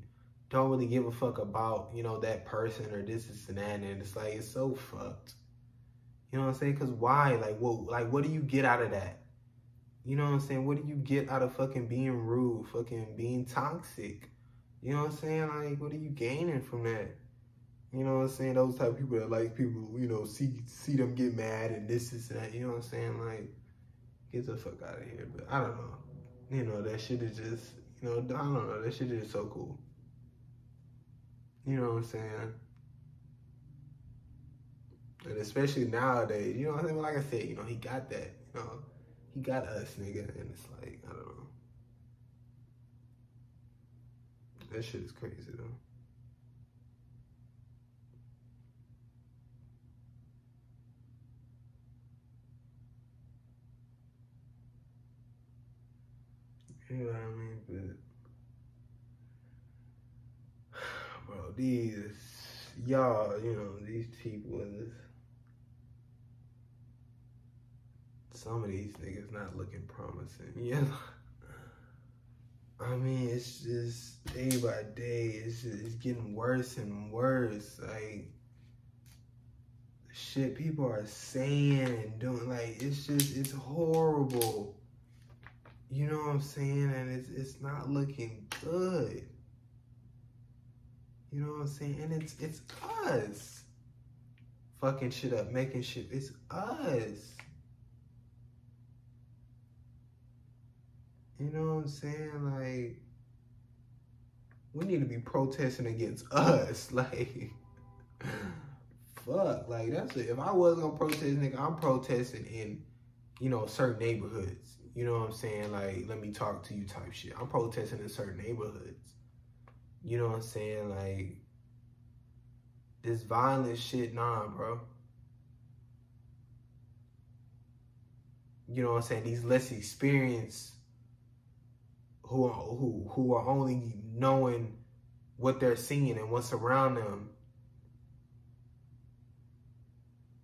don't really give a fuck about, you know, that person or this, this, and that. And it's like, it's so fucked. You know what I'm saying? Because why? Like, what? Like, what do you get out of that? You know what I'm saying? What do you get out of fucking being rude, fucking being toxic? You know what I'm saying? Like, what are you gaining from that? You know what I'm saying? Those type of people that like people, you know, see see them get mad and this, is that. You know what I'm saying? Like, get the fuck out of here. But I don't know. You know, that shit is just, you know, I don't know. That shit is so cool. You know what I'm saying? And especially nowadays, you know what I'm saying? Like I said, you know, he got that, you know, he got us, nigga. And it's like, I don't know. That shit is crazy, though. You know what I mean? But, bro, these, y'all, you know, these people, this, some of these niggas not looking promising. Yeah. I mean, it's just day by day, it's just, it's getting worse and worse. Like shit people are saying and doing, like it's just it's horrible. You know what I'm saying? And it's it's not looking good. You know what I'm saying? And it's it's us fucking shit up, making shit. It's us. You know what I'm saying? Like, we need to be protesting against us. Like, fuck. Like, that's it. If I was gonna protest, nigga, I'm protesting in, you know, certain neighborhoods. You know what I'm saying? Like, let me talk to you type shit. I'm protesting in certain neighborhoods. You know what I'm saying? Like, this violent shit, nah, bro. You know what I'm saying? These less experienced who are, who who are only knowing what they're seeing and what's around them.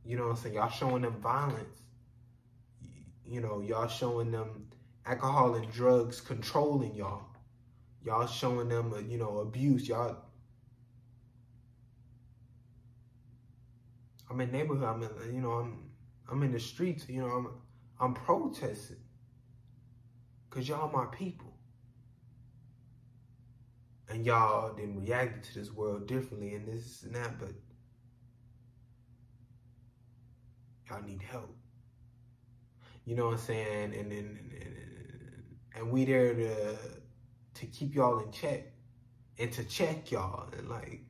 You know what I'm saying? Y'all showing them violence. You know, y'all showing them alcohol and drugs controlling y'all. Y'all showing them, a you know, abuse. Y'all. I'm in neighborhood. I'm in, you know, I'm, I'm in the streets. You know, I'm, I'm protesting. Cause y'all my people and y'all then reacted to this world differently and this and that, but y'all need help. You know what I'm saying? And then and, and, and we there to to keep y'all in check and to check y'all and like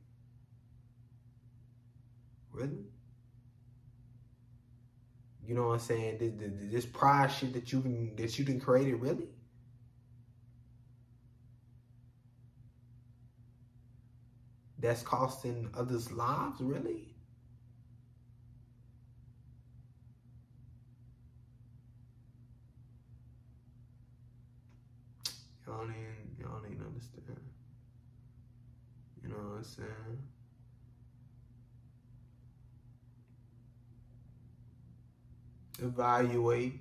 really? You know what i'm saying? This, this, this pride shit that you can that you can create it really? That's costing others lives really? Y'all y'all ain't understand you know what i'm saying evaluate,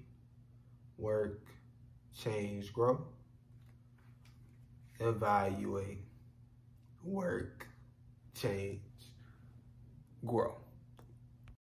work, change, grow. Evaluate, work, change, grow.